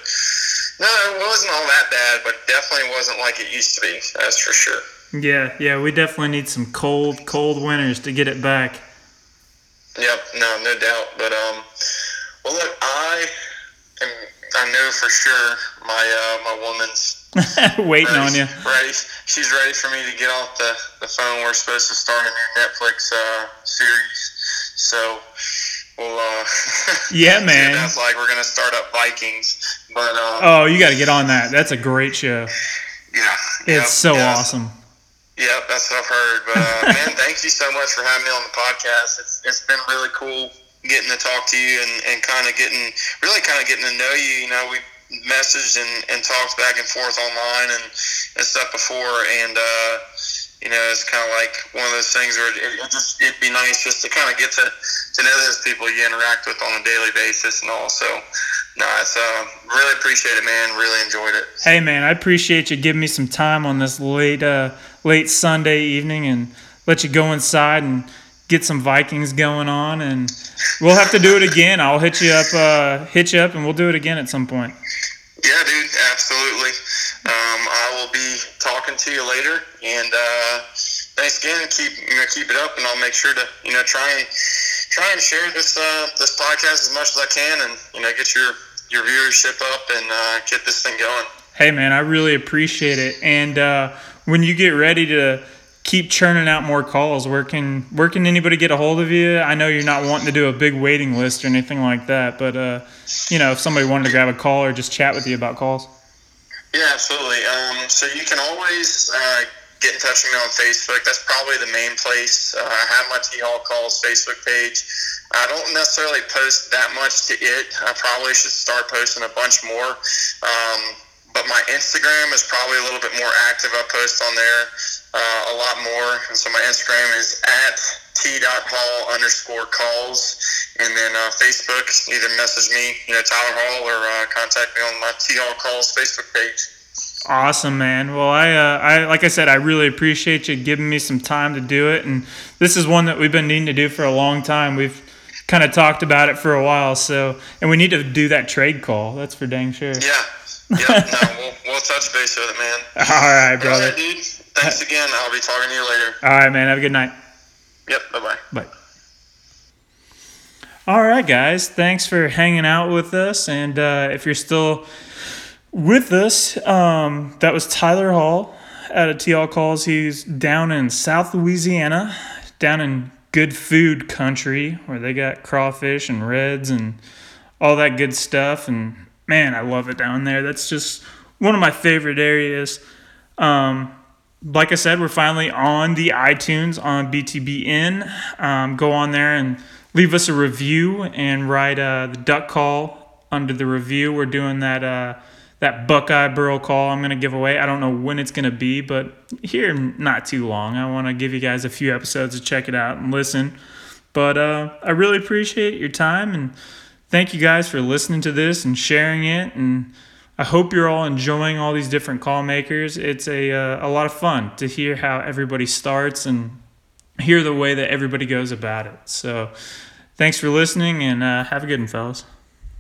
no, it wasn't all that bad, but definitely wasn't like it used to be. That's for sure. Yeah, yeah, we definitely need some cold, cold winters to get it back. Yep, no, no doubt. But um, well, look, I am, I know for sure my uh, my woman's Waiting on you. Ready. She's ready for me to get off the, the phone. We're supposed to start a new Netflix uh, series. So we'll. Uh, yeah, man. that's like we're gonna start up Vikings, but. Um, oh, you got to get on that. That's a great show. Yeah. It's yep, so yeah, awesome. Yep, that's what I've heard. But uh, man, thank you so much for having me on the podcast. It's it's been really cool getting to talk to you and, and kind of getting really kind of getting to know you. You know, we messaged and, and talked back and forth online and, and stuff before. And, uh, you know, it's kind of like one of those things where it, it just, it'd be nice just to kind of get to, to know those people you interact with on a daily basis and all. So, it's, uh, really appreciate it, man. Really enjoyed it. Hey, man, I appreciate you giving me some time on this late, uh, late Sunday evening and let you go inside and get some Vikings going on, and we'll have to do it again. I'll hit you up, uh, hit you up, and we'll do it again at some point. Yeah, dude, absolutely. Um, I will be talking to you later, and uh, thanks again. Keep you know keep it up, and I'll make sure to you know try and try and share this uh, this podcast as much as I can, and you know get your your viewership up and uh, get this thing going. Hey, man, I really appreciate it, and uh, when you get ready to keep churning out more calls. Where can where can anybody get a hold of you? I know you're not wanting to do a big waiting list or anything like that, but uh, you know, if somebody wanted to grab a call or just chat with you about calls. Yeah, absolutely. Um, so you can always uh, get in touch with me on Facebook. That's probably the main place. Uh, I have my T Hall Calls Facebook page. I don't necessarily post that much to it. I probably should start posting a bunch more. Um, but my Instagram is probably a little bit more active. I post on there uh, a lot more, and so my Instagram is at t.hall underscore calls, and then uh, Facebook. Either message me, you know, Tyler Hall, or uh, contact me on my T Hall Calls Facebook page. Awesome, man. Well, I, uh, I, like I said, I really appreciate you giving me some time to do it, and this is one that we've been needing to do for a long time. We've kind of talked about it for a while, so and we need to do that trade call. That's for dang sure. Yeah. Yep. no, we'll, we'll touch base with it, man. All right, brother. All right, dude. Thanks again. I'll be talking to you later. All right, man. Have a good night. Yep. Bye bye. Bye. All right, guys. Thanks for hanging out with us. And uh, if you're still with us, um, that was Tyler Hall at a TL Calls. He's down in South Louisiana, down in good food country where they got crawfish and reds and all that good stuff. And man, I love it down there. That's just one of my favorite areas. Um, like I said, we're finally on the iTunes on BTBN. Um, go on there and leave us a review and write uh, the duck call under the review. We're doing that uh, that Buckeye Burl call. I'm gonna give away. I don't know when it's gonna be, but here not too long. I want to give you guys a few episodes to check it out and listen. But uh, I really appreciate your time and thank you guys for listening to this and sharing it and I hope you're all enjoying all these different call makers. It's a, uh, a lot of fun to hear how everybody starts and hear the way that everybody goes about it. So, thanks for listening and uh, have a good one, fellas.